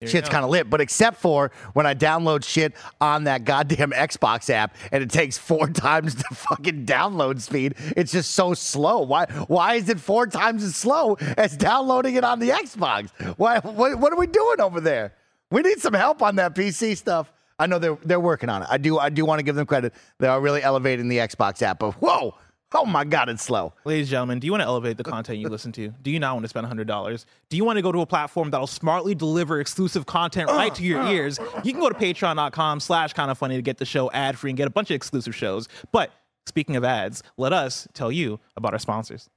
There Shit's kind of lit, but except for when I download shit on that goddamn Xbox app and it takes four times the fucking download speed. It's just so slow. Why? Why is it four times as slow as downloading it on the Xbox? Why? What, what are we doing over there? We need some help on that PC stuff. I know they're they're working on it. I do I do want to give them credit. They are really elevating the Xbox app. But whoa, oh my god, it's slow. Ladies and gentlemen, do you want to elevate the content you listen to? Do you not want to spend $100? Do you want to go to a platform that'll smartly deliver exclusive content right to your ears? You can go to patreon.com slash kind of funny to get the show ad free and get a bunch of exclusive shows. But speaking of ads, let us tell you about our sponsors.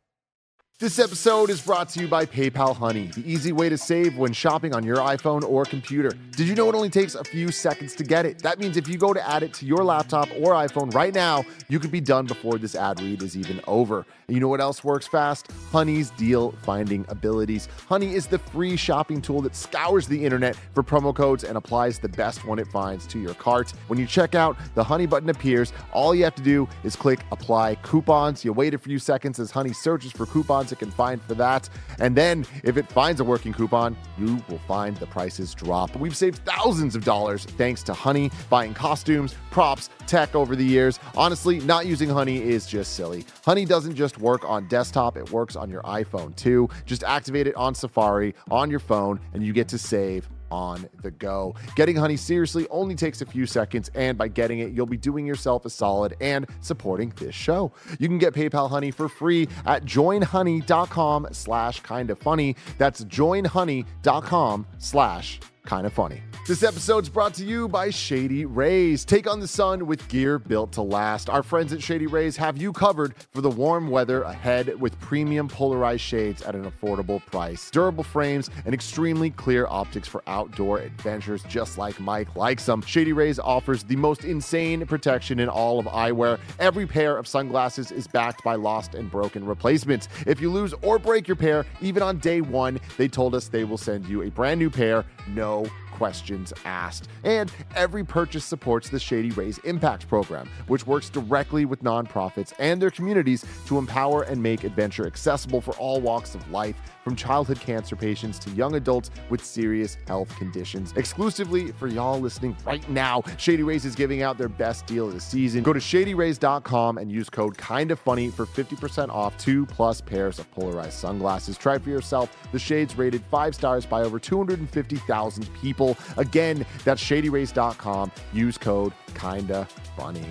This episode is brought to you by PayPal Honey, the easy way to save when shopping on your iPhone or computer. Did you know it only takes a few seconds to get it? That means if you go to add it to your laptop or iPhone right now, you could be done before this ad read is even over. You know what else works fast? Honey's deal finding abilities. Honey is the free shopping tool that scours the internet for promo codes and applies the best one it finds to your cart. When you check out, the Honey button appears. All you have to do is click apply coupons. You wait a few seconds as Honey searches for coupons it can find for that. And then if it finds a working coupon, you will find the prices drop. We've saved thousands of dollars thanks to Honey buying costumes, props, tech over the years. Honestly, not using Honey is just silly. Honey doesn't just work on desktop, it works on your iPhone too. Just activate it on Safari on your phone and you get to save on the go. Getting Honey seriously only takes a few seconds, and by getting it, you'll be doing yourself a solid and supporting this show. You can get PayPal Honey for free at joinhoney.com slash kind of funny. That's joinhoney.com slash kind of funny. This episode's brought to you by Shady Rays. Take on the sun with gear built to last. Our friends at Shady Rays have you covered for the warm weather ahead with premium polarized shades at an affordable price, durable frames, and extremely clear optics for outdoor adventures, just like Mike likes them. Shady Rays offers the most insane protection in all of eyewear. Every pair of sunglasses is backed by lost and broken replacements. If you lose or break your pair, even on day one, they told us they will send you a brand new pair, no questions asked. And every purchase supports the Shady Rays Impact Program, which works directly with nonprofits and their communities to empower and make adventure accessible for all walks of life, from childhood cancer patients to young adults with serious health conditions. Exclusively for y'all listening right now, Shady Rays is giving out their best deal of the season. Go to shadyrays.com and use code kind of funny for 50% off two plus pairs of polarized sunglasses. Try for yourself the shades rated five stars by over 250,000 people. Again, that's shadyrays.com. Use code kinda funny.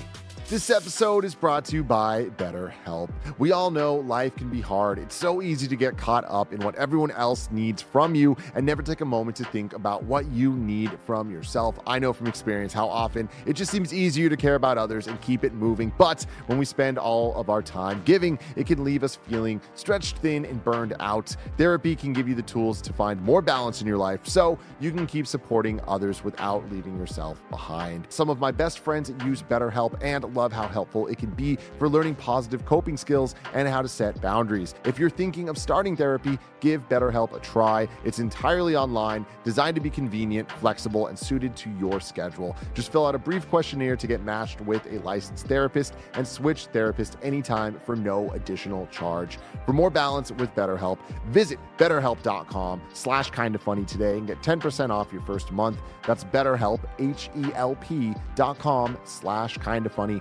This episode is brought to you by BetterHelp. We all know life can be hard. It's so easy to get caught up in what everyone else needs from you and never take a moment to think about what you need from yourself. I know from experience how often it just seems easier to care about others and keep it moving. But when we spend all of our time giving, it can leave us feeling stretched thin and burned out. Therapy can give you the tools to find more balance in your life so you can keep supporting others without leaving yourself behind. Some of my best friends use BetterHelp and love how helpful it can be for learning positive coping skills and how to set boundaries. If you're thinking of starting therapy, give BetterHelp a try. It's entirely online, designed to be convenient, flexible, and suited to your schedule. Just fill out a brief questionnaire to get matched with a licensed therapist and switch therapist anytime for no additional charge. For more balance with BetterHelp, visit betterhelp.com slash kind of funny today and get 10% off your first month. That's betterhelp, H-E-L-P dot com slash kind of funny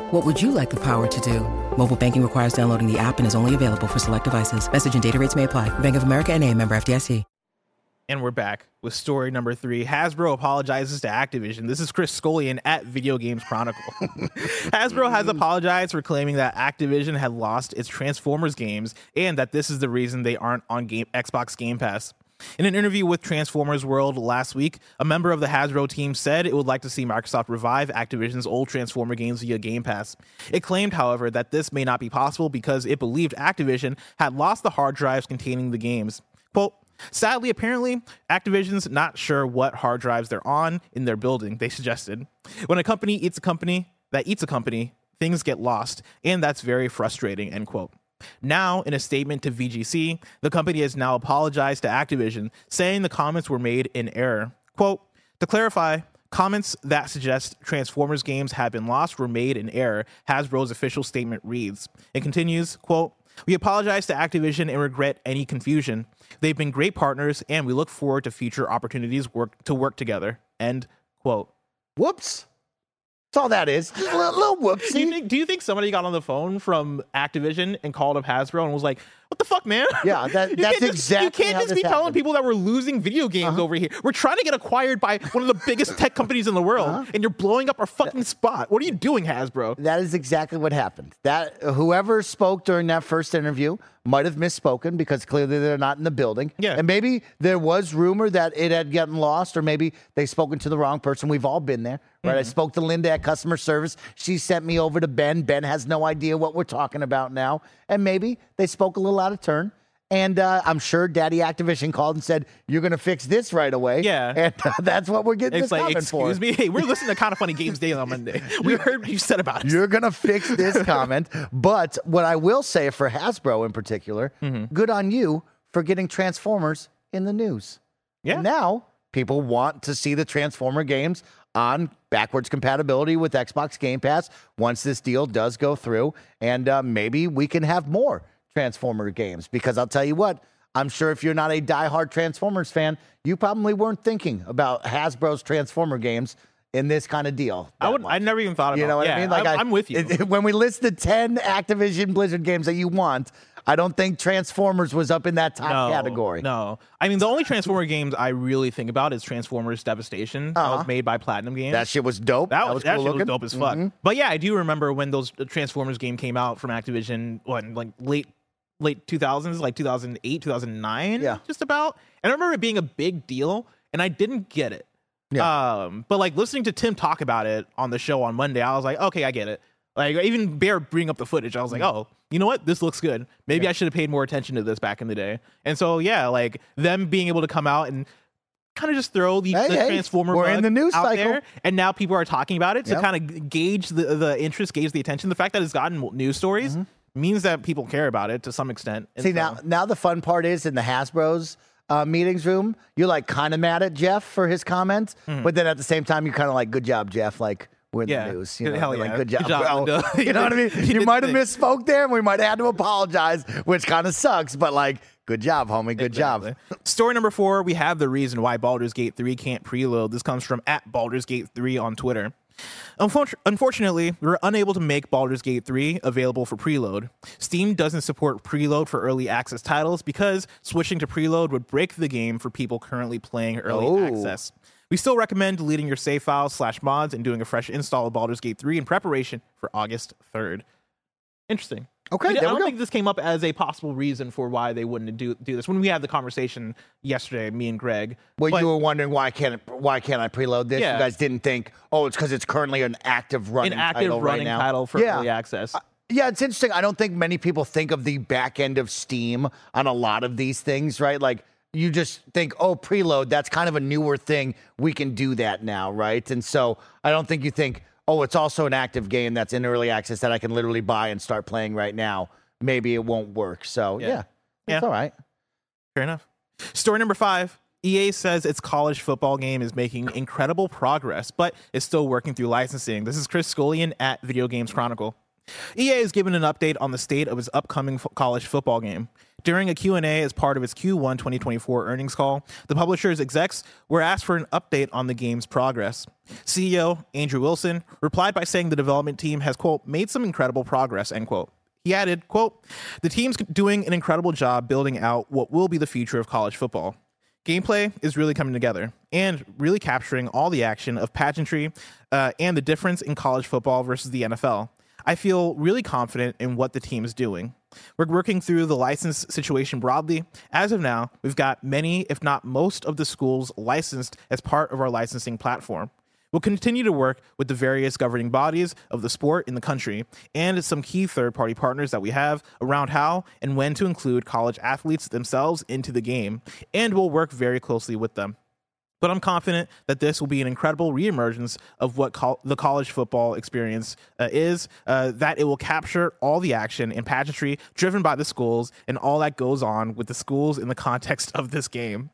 What would you like the power to do? Mobile banking requires downloading the app and is only available for select devices. Message and data rates may apply. Bank of America and a member FDIC. And we're back with story number three. Hasbro apologizes to Activision. This is Chris Scullion at Video Games Chronicle. Hasbro has apologized for claiming that Activision had lost its Transformers games and that this is the reason they aren't on game, Xbox Game Pass. In an interview with Transformers World last week, a member of the Hasbro team said it would like to see Microsoft revive Activision's old Transformer games via Game Pass. It claimed, however, that this may not be possible because it believed Activision had lost the hard drives containing the games. Quote, Sadly, apparently, Activision's not sure what hard drives they're on in their building, they suggested. When a company eats a company that eats a company, things get lost, and that's very frustrating, end quote. Now, in a statement to VGC, the company has now apologized to Activision, saying the comments were made in error. Quote, to clarify, comments that suggest Transformers games have been lost were made in error, Hasbro's official statement reads. It continues, quote, we apologize to Activision and regret any confusion. They've been great partners, and we look forward to future opportunities work to work together. End quote. Whoops. That's all that is. Just a little, little whoopsie. Do you think? Do you think somebody got on the phone from Activision and called up Hasbro and was like, "What the fuck, man? Yeah, that- that's just- exactly You can't just be telling happened. Uh-huh. people that we're losing video games over here. We're trying to get acquired by one of the biggest tech companies in the world, Uh-huh. and you're blowing up our fucking spot. What are you doing, Hasbro? That is exactly what happened. That whoever spoke during that first interview might have misspoken because clearly they're not in the building. Yeah. And maybe there was rumor that it had gotten lost, or maybe they spoken to the wrong person. We've all been there, right? I spoke to Linda at customer service. She sent me over to Ben. Ben has no idea what we're talking about now. And maybe they spoke a little out of turn. And uh, I'm sure Daddy Activision called and said, "You're going to fix this right away." Yeah. and uh, that's what we're getting It's this like, excuse for. me, hey, we're listening to kind of funny games daily on Monday. We heard what you said about it. You're going to fix this comment. But what I will say for Hasbro in particular, Mm-hmm. good on you for getting Transformers in the news. Yeah. And now people want to see the Transformer games on backwards compatibility with Xbox Game Pass once this deal does go through. And uh, maybe we can have more Transformer games because I'll tell you what. I'm sure if you're not a diehard Transformers fan, you probably weren't thinking about Hasbro's Transformer games in this kind of deal. I would. much. I never even thought about. You know what yeah, I mean? Like I'm, I, I'm with you. it- when we list the ten Activision Blizzard games that you want, I don't think Transformers was up in that top no, category. No, I mean the only Transformer games I really think about is Transformers Devastation. That was made by Platinum Games. Uh-huh. That shit was dope. That, That, was, that cool shit was dope as fuck. Mhm. But yeah, I do remember when those Transformers game came out from Activision, what like late late 2000s, like 2008, 2009, Yeah. just about. And I remember it being a big deal, and I didn't get it. Yeah. Um, but like listening to Tim talk about it on the show on Monday, I was like, okay, I get it. Like even Bear bring up the footage, I was Mm. like, oh, you know what? This looks good. Maybe I should have paid more attention to this back in the day. And so yeah, like them being able to come out and kind of just throw the, Hey, the hey, Transformer we're in the news out cycle. there, and now people are talking about it to Yep. kind of gauge the the interest, gauge the attention. The fact that it's gotten news stories means that people care about it to some extent. And Mm-hmm. See so- now, now the fun part is in the Hasbro's uh, meetings room, you're like kind of mad at Jeff for his comments, but then at the same time, you're kind of like, "Good job, Jeff!" Like we're in Mm-hmm. Yeah. the news. You know, Hell Like, good job, Good job, bro. You know what I mean? You might have misspoke there, and we might have had to apologize, which kind of sucks. But like, good job, homie. Good job. Story number four, we have the reason why Baldur's Gate 3 can't preload. This comes from at Baldur's Gate 3 on Twitter. Unfor- Unfortunately, we were unable to make Baldur's Gate 3 available for preload. Steam doesn't support preload for early access titles because switching to preload would break the game for people currently playing early Oh. access. We still recommend deleting your save files slash mods and doing a fresh install of Baldur's Gate 3 in preparation for August 3rd. Interesting. Okay, I don't think this came up as a possible reason for why they wouldn't do do this when we had the conversation yesterday, me and Greg. Well, But you were wondering why can't it, why can't I preload this? Yeah. You guys didn't think, oh, it's because it's currently an active running an active title running right now. title for yeah. early access. Uh, yeah, it's interesting. I don't think many people think of the back end of Steam on a lot of these things, right? Like you just think, oh, preload, that's kind of a newer thing. We can do that now, right? And so I don't think you think, oh, it's also an active game that's in early access that I can literally buy and start playing right now. Maybe it won't work. So yeah, Yeah. it's Yeah. all right. Fair enough. Story number five. EA says its college football game is making incredible progress, but is still working through licensing. This is Chris Scullion at Video Games Chronicle. EA has given an update on the state of its upcoming fo- college football game. During a Q&A as part of its Q1 2024 earnings call, the publisher's execs were asked for an update on the game's progress. CEO Andrew Wilson replied by saying the development team has, quote, made some incredible progress, end quote. He added, quote, the team's doing an incredible job building out what will be the future of college football. Gameplay is really coming together and really capturing all the action of pageantry uh, and the difference in college football versus the NFL. I feel really confident in what the team is doing. We're working through the license situation broadly. As of now, we've got many, if not most, of the schools licensed as part of our licensing platform. We'll continue to work with the various governing bodies of the sport in the country and some key third party partners that we have around how and when to include college athletes themselves into the game, and we'll work very closely with them. But I'm confident that this will be an incredible reemergence of what col- the college football experience uh, is, uh, that it will capture all the action and pageantry driven by the schools and all that goes on with the schools in the context of this game.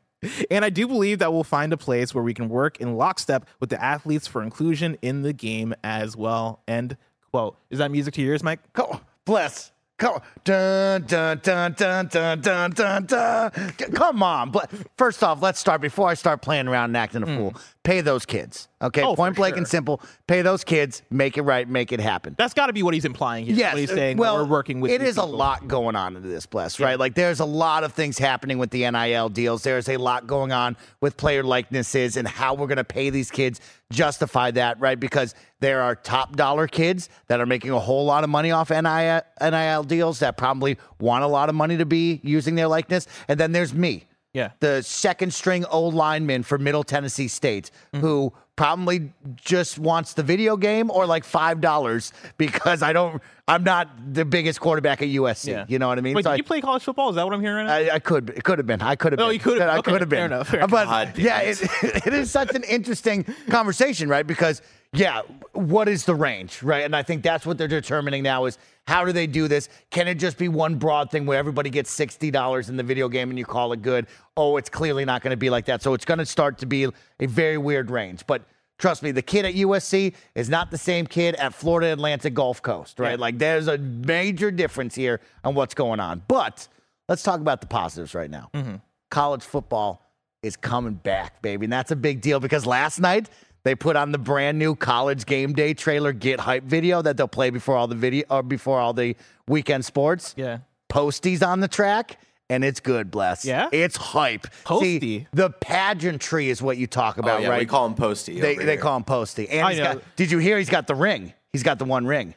And I do believe that we'll find a place where we can work in lockstep with the athletes for inclusion in the game as well. End quote. Is that music to yours, Mike? Go, bless. Come on. Dun, dun, dun, dun, dun, dun, dun, dun. Come on. But first off, let's start before I start playing around and acting a hmm. fool. Pay those kids. Okay. Oh, Point blank and simple. Pay those kids. Make it right. Make it happen. That's got to be what he's implying here. Yes. What he's saying. Well, we're working with. it is a lot going on in this bless, right? Like there's a lot of things happening with the NIL deals. There's a lot going on with player likenesses and how we're going to pay these kids. Justify that, right? Because there are top dollar kids that are making a whole lot of money off NIL, NIL deals that probably want a lot of money to be using their likeness, and then there's me Yeah. the second string old lineman for Middle Tennessee State, Mm-hmm. who probably just wants the video game or like five dollars because I don't. I'm not the biggest quarterback at USC. Yeah. You know what I mean? Wait, So did I- you play college football? Is that what I'm hearing right? I, I could. It could have been. I could have. Oh, been. you could have- I okay, could have been. fair enough, fair but God yeah, it. it, it is such an interesting conversation, right? Because yeah, what is the range, right? And I think that's what they're determining now is how do they do this? Can it just be one broad thing where everybody gets sixty dollars in the video game and you call it good? Oh, it's clearly not going to be like that. So it's going to start to be a very weird range, but. Trust me, the kid at USC is not the same kid at Florida Atlantic Gulf Coast, right? Like there's a major difference here on what's going on. But let's talk about the positives right now. Mm-hmm. College football is coming back, baby. And that's a big deal because last night they put on the brand new college game day trailer get hype video that they'll play before all the video or before all the weekend sports. Yeah. Posties on the track. And it's good, bless. Yeah? It's hype. Posty? See, the pageantry is what you talk about, Oh, yeah, right? we call him Posty. they over they call him Posty. And I he's know. got, did you hear he's got the ring? He's got the one ring.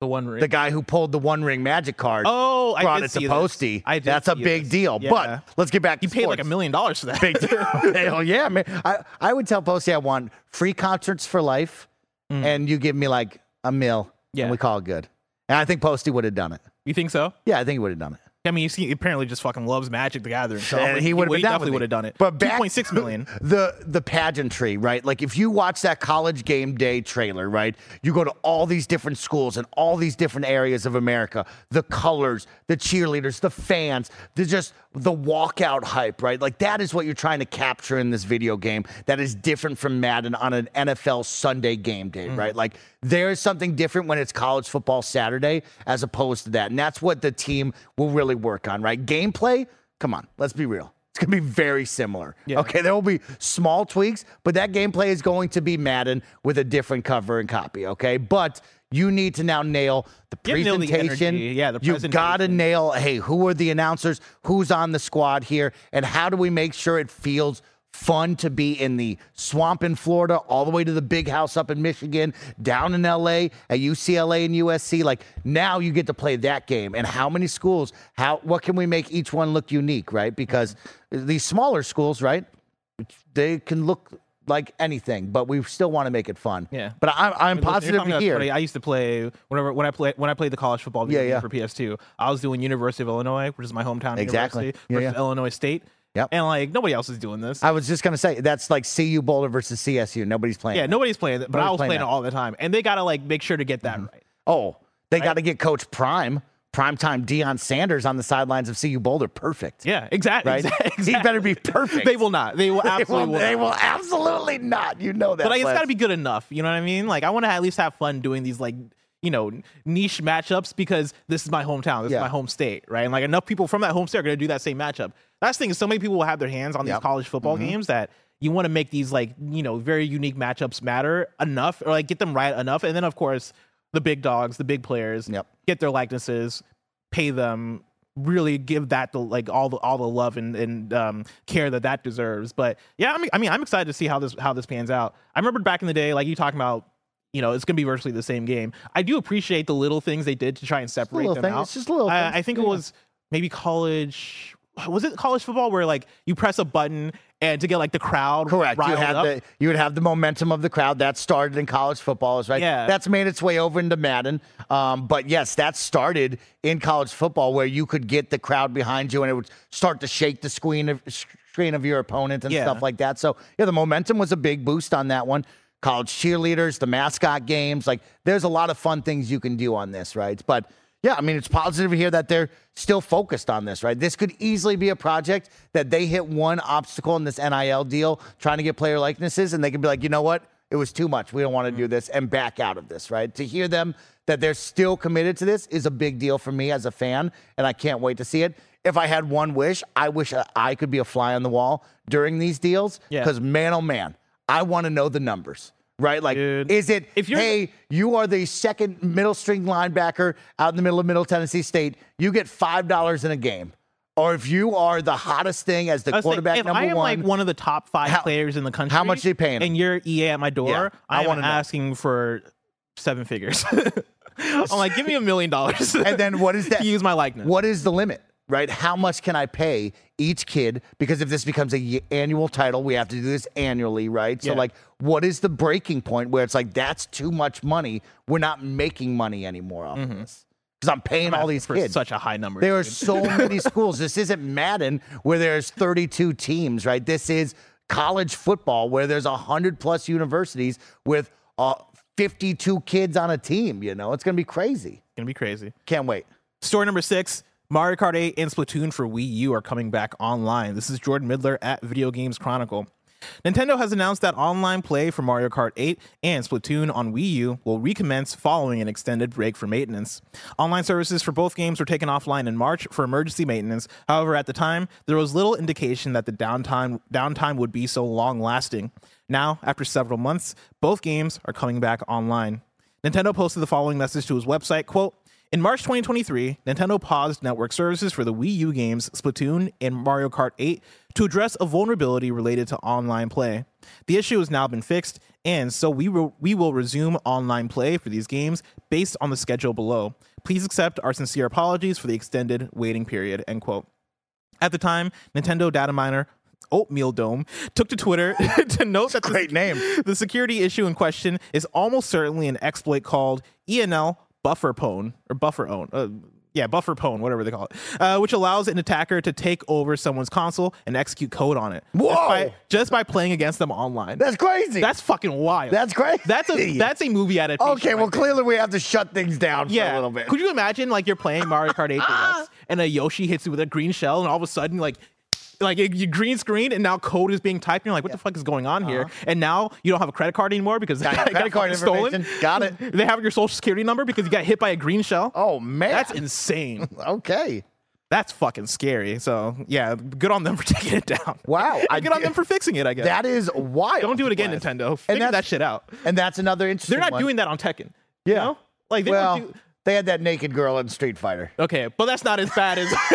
The one ring. The guy who pulled the one ring magic card. Oh, I brought did it to see this. Posty. I did That's a big this. deal. Yeah. But let's get back. he to paid like a million dollars for that. Big deal. Hell yeah, man. I, I would tell Posty I want free concerts for life, and you give me like a mill, Mm. Yeah. and we call it good. And I think Posty would have done it. You think so? Yeah, I think he would have done it. I mean, he apparently just fucking loves Magic the Gathering. So And he would have definitely would have done it. But back, two point six million. The the pageantry, right? Like if you watch that college game day trailer, right? You go to all these different schools and all these different areas of America. The colors, the cheerleaders, the fans, the just the walkout hype, right? Like that is what you're trying to capture in this video game. That is different from Madden on an NFL Sunday game day, mm. right? Like there is something different when it's college football Saturday as opposed to that, and that's what the team will really work on, right? Gameplay. Come on, let's be real. It's going to be very similar. Yeah. Okay, there will be small tweaks, but that gameplay is going to be Madden with a different cover and copy. Okay, but you need to now nail the have to nail the presentation. Yeah, you got to nail. Hey, who are the announcers? Who's on the squad here? And how do we make sure it feels fun to be in the swamp in Florida, all the way to the big house up in Michigan, down in LA at UCLA and USC? Like now you get to play that game. And how many schools? How what can we make each one look unique, right? Because mm-hmm. these smaller schools, right? They can look like anything, but we still want to make it fun. Yeah. But I'm I'm positive funny. I used to play whenever when I played when I played the college football Yeah, game yeah. for PS2. I was doing University of Illinois, which is my hometown Exactly. university, Yeah, versus yeah. Illinois State. Yep. And like nobody else is doing this. I was just gonna say that's like CU Boulder versus CSU. Nobody's playing. yeah, nobody's playing it, but Nobody's I was playing playing, it all the time, and they gotta like make sure to get that mm-hmm. right. Oh, they got to get Coach Prime, primetime Deion Sanders on the sidelines of CU Boulder. Perfect. Yeah, exactly. Right? exactly. He better be perfect. They will not. They will They absolutely will, will they not. will absolutely not. You know that. But like, it's got to be good enough. You know what I mean? Like, I want to at least have fun doing these like you know niche matchups because this is my hometown. This Yeah. is my home state, right? And like enough people from that home state are going to do that same matchup. That's the thing is, so many people will have their hands on Yep. these college football Mm-hmm. games that you want to make these like you know very unique matchups matter enough, or like get them right enough, and then of course the big dogs, the big players, Yep. get their likenesses, pay them. Really give that the like all the all the love and, and um, care that that deserves. But yeah, I mean, I mean, I'm excited to see how this how this pans out. I remember back in the day, like you talking about, you know, it's gonna be virtually the same game. I do appreciate the little things they did to try and separate them thing. out. It's just little I. I think it was maybe college. Was it college football where like you press a button and to get like the crowd Correct. You had up? the you would have the momentum of the crowd that started in college football, is right. Yeah. That's made its way over into Madden. Um, but yes, that started in college football where you could get the crowd behind you and it would start to shake the screen of screen of your opponent and Yeah. stuff like that. So yeah, the momentum was a big boost on that one. College cheerleaders, the mascot games, like there's a lot of fun things you can do on this, right? But yeah, I mean, it's positive to hear that they're still focused on this, right? This could easily be a project that they hit one obstacle in this NIL deal, trying to get player likenesses, and they can be like, you know what? It was too much. We don't want to do mm-hmm. this and back out of this, right? To hear them that they're still committed to this is a big deal for me as a fan, and I can't wait to see it. If I had one wish, I wish I could be a fly on the wall during these deals. Yeah. Because, man, oh, man, I want to know the numbers, right? Like, Dude. is it, If you're- hey, you are the second middle string linebacker out in the middle of Middle Tennessee State, you get $5 in a game. Or if you are the hottest thing as the was saying, quarterback if number I am one, like one of the top five How- players in the country, how much are you paying? And you're EA at my door. Yeah, I I, am know. asking for seven figures. I'm like, give me a million dollars. and then what is that? use my likeness. What is the limit? Right? How much can I pay each kid? Because if this becomes a y- annual title, we have to do this annually, right? So Yeah. like, what is the breaking point where it's like that's too much money? We're not making money anymore off of this because I'm paying all these for kids. such a high number. There are so many schools. This isn't Madden where there's 32 teams, right? This is college football where there's a 100 plus universities with uh, 52 kids on a team. You know, it's going to be crazy. gonna be crazy. Can't wait. Story number six Mario Kart 8 and Splatoon for Wii U are coming back online. This is Jordan Middler at Video Games Chronicle. Nintendo has announced that online play for Mario Kart 8 and Splatoon on Wii U will recommence following an extended break for maintenance. Online services for both games were taken offline in March for emergency maintenance. However, at the time, there was little indication that the downtime downtime would be so long lasting. Now, after several months, both games are coming back online. Nintendo posted the following message to his website, quote, in March 2023, Nintendo paused network services for the Wii U games Splatoon and Mario Kart 8 to address a vulnerability related to online play. The issue has now been fixed, and so we will, we will resume online play for these games based on the schedule below. Please accept our sincere apologies for the extended waiting period. End quote. At the time, Nintendo data miner OatmealDome took to Twitter to note that the, Great name. the security issue in question is almost certainly an exploit called ENL buffer pwn or buffer own. Uh, yeah, buffer pwn, whatever they call it, uh, which allows an attacker to take over someone's console and execute code on it. Just Whoa! by, just by playing against them online. That's crazy. That's fucking wild. That's crazy. That's a that's a movie adaptation. okay. Well, right there. clearly we have to shut things down for Yeah. a little bit. Could you imagine like you're playing Mario Kart 8 and a Yoshi hits you with a green shell and all of a sudden like like you you green screen and now code is being typed and you're like what the fuck is going on here and now you don't have a credit card anymore because Uh-huh. Got it credit card stolen. Got it. they have your social security number because you got hit by a green shell Oh man, that's insane okay. that's fucking scary so yeah good on them for taking it down Wow, I good on them for fixing it I guess That is wild. don't do it again Nintendo figure that's- that shit out And that's another interesting. they're not one. doing that on Tekken Yeah. you know? like they well, don't do they had that naked girl in Street Fighter. Okay, but that's not as bad as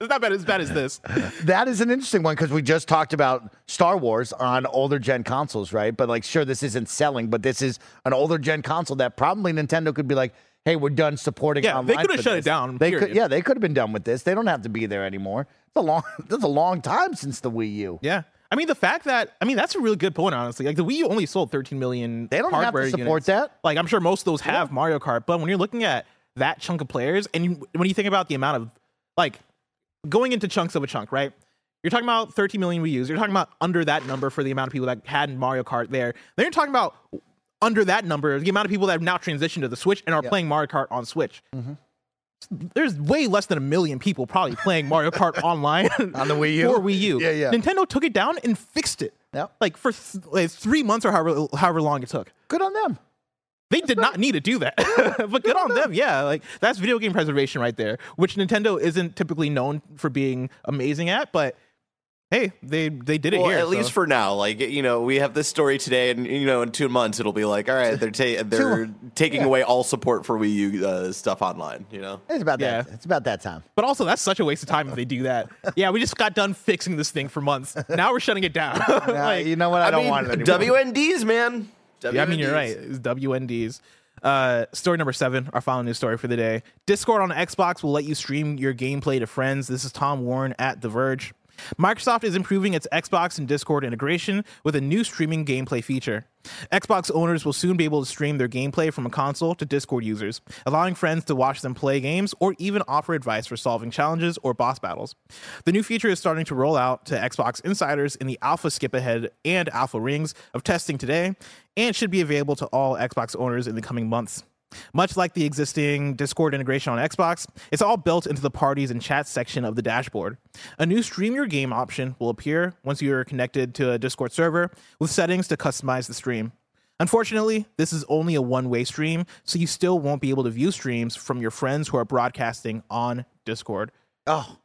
it's not bad as bad as this. That is an interesting one because we just talked about Star Wars on older gen consoles, right? But like, sure, this isn't selling, but this is an older gen console that probably Nintendo could be like, "Hey, we're done supporting." Yeah, they could have shut it down, They could, yeah, they could have been done with this. They don't have to be there anymore. It's a long, that's a long time since the Wii U. Yeah. I mean, the fact that I mean that's a really good point, honestly. Like the Wii U only sold 13 million. They don't have to hardware support units. that. Like I'm sure most of those have Mario Kart, but when you're looking at that chunk of players, and you, when you think about the amount of like going into chunks of a chunk, right? You're talking about 13 million Wii U's. You're talking about under that number for the amount of people that had Mario Kart there. Then you're talking about under that number, the amount of people that have now transitioned to the Switch and are playing Mario Kart on Switch. Mm-hmm. There's way less than a million people probably playing Mario Kart online On the Wii U? for Wii U. Yeah, yeah. Nintendo took it down and fixed it. Yep. Like for th- like three months or however however long it took. Good on them. They did not need to do that, but good on them. Yeah, like that's video game preservation right there, which Nintendo isn't typically known for being amazing at. But hey, they they did it Well, here. at so- least for now. Like you know, we have this story today, and you know, in two months it'll be like, all right, they're ta- they're taking away all support for Wii U uh, stuff online. You know, It's about Yeah. that. It's about that time. But also, that's such a waste of time if they do that. Yeah, we just got done fixing this thing for months. Now we're shutting it down. Nah, Like, you know what? I, don't mean, want it anymore. WNDs, man. Yeah, I mean you're right. It's WNDs. Uh, story number seven, our final news story for the day. Discord on Xbox will let you stream your gameplay to friends. This is Tom Warren at The Verge. Microsoft is improving its Xbox and Discord integration with a new streaming gameplay feature. Xbox owners will soon be able to stream their gameplay from a console to Discord users, allowing friends to watch them play games or even offer advice for solving challenges or boss battles. The new feature is starting to roll out to Xbox insiders in the alpha skip ahead and alpha rings of testing today, and should be available to all Xbox owners in the coming months. Much like the existing Discord integration on Xbox, it's all built into the parties and chat section of the dashboard. A new stream your game option will appear once you are connected to a Discord server with settings to customize the stream. Unfortunately, this is only a one way stream, so you still won't be able to view streams from your friends who are broadcasting on Discord. Oh,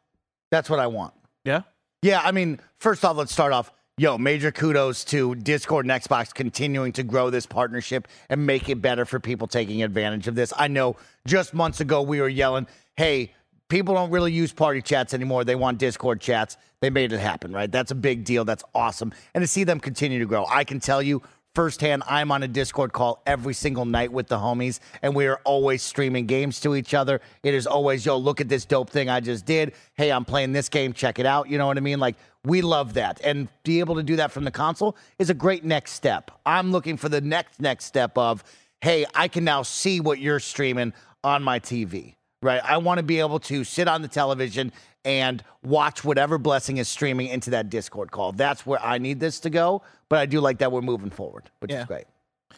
that's what I want. Yeah? Yeah, I mean, first off, let's start off. Yo, major kudos to Discord and Xbox continuing to grow this partnership and make it better for people taking advantage of this. I know just months ago we were yelling, hey, people don't really use party chats anymore. They want Discord chats. They made it happen, right? That's a big deal. That's awesome. And to see them continue to grow, I can tell you firsthand. I'm on a Discord call every single night with the homies, and we are always streaming games to each other. It is always, yo, look at this dope thing I just did. Hey, I'm playing this game. Check it out. You know what I mean? Like, we love that. And be able to do that from the console is a great next step. I'm looking for the next, next step of, hey, I can now see what you're streaming on my TV, right? I want to be able to sit on the television and watch whatever blessing is streaming into that Discord call. That's where I need this to go. But I do like that we're moving forward, which Yeah. is great.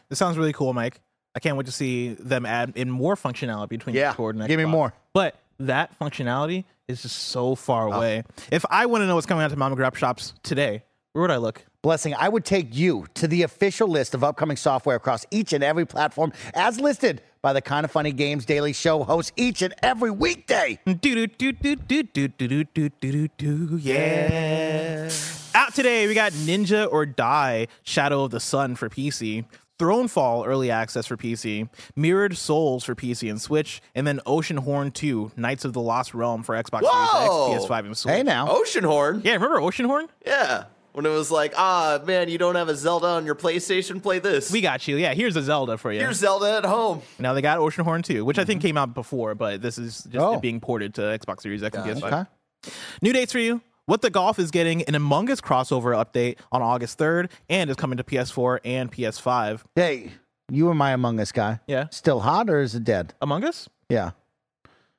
This sounds really cool, Mike. I can't wait to see them add in more functionality between Yeah, Discord and give me more. But that functionality is just so far Oh. away. If I want to know what's coming out to Mom and Grab shops today, where would I look? Blessing, I would take you to the official list of upcoming software across each and every platform as listed by the Kind of Funny Games Daily Show hosts each and every weekday. Do do do do do do do do do do do yeah. Out today, we got Ninja or Die Shadow of the Sun for PC. Thronefall early access for PC, Mirrored Souls for PC and Switch, and then Oceanhorn 2 Knights of the Lost Realm for Xbox Whoa! Series X, PS5, and Switch. Hey now. Oceanhorn. Yeah, remember Oceanhorn? Yeah. When it was like, ah, man, you don't have a Zelda on your PlayStation, play this. We got you. Yeah, here's a Zelda for you. Here's Zelda at home. now they got Oceanhorn 2, which I think came out before, but this is just Oh. being ported to Xbox Series X and PS5. Okay. New dates for you. What the Golf is getting an Among Us crossover update on August 3rd and is coming to PS4 and PS5. Hey, you were my Among Us guy. Yeah. Still hot or is it dead? Among Us? Yeah.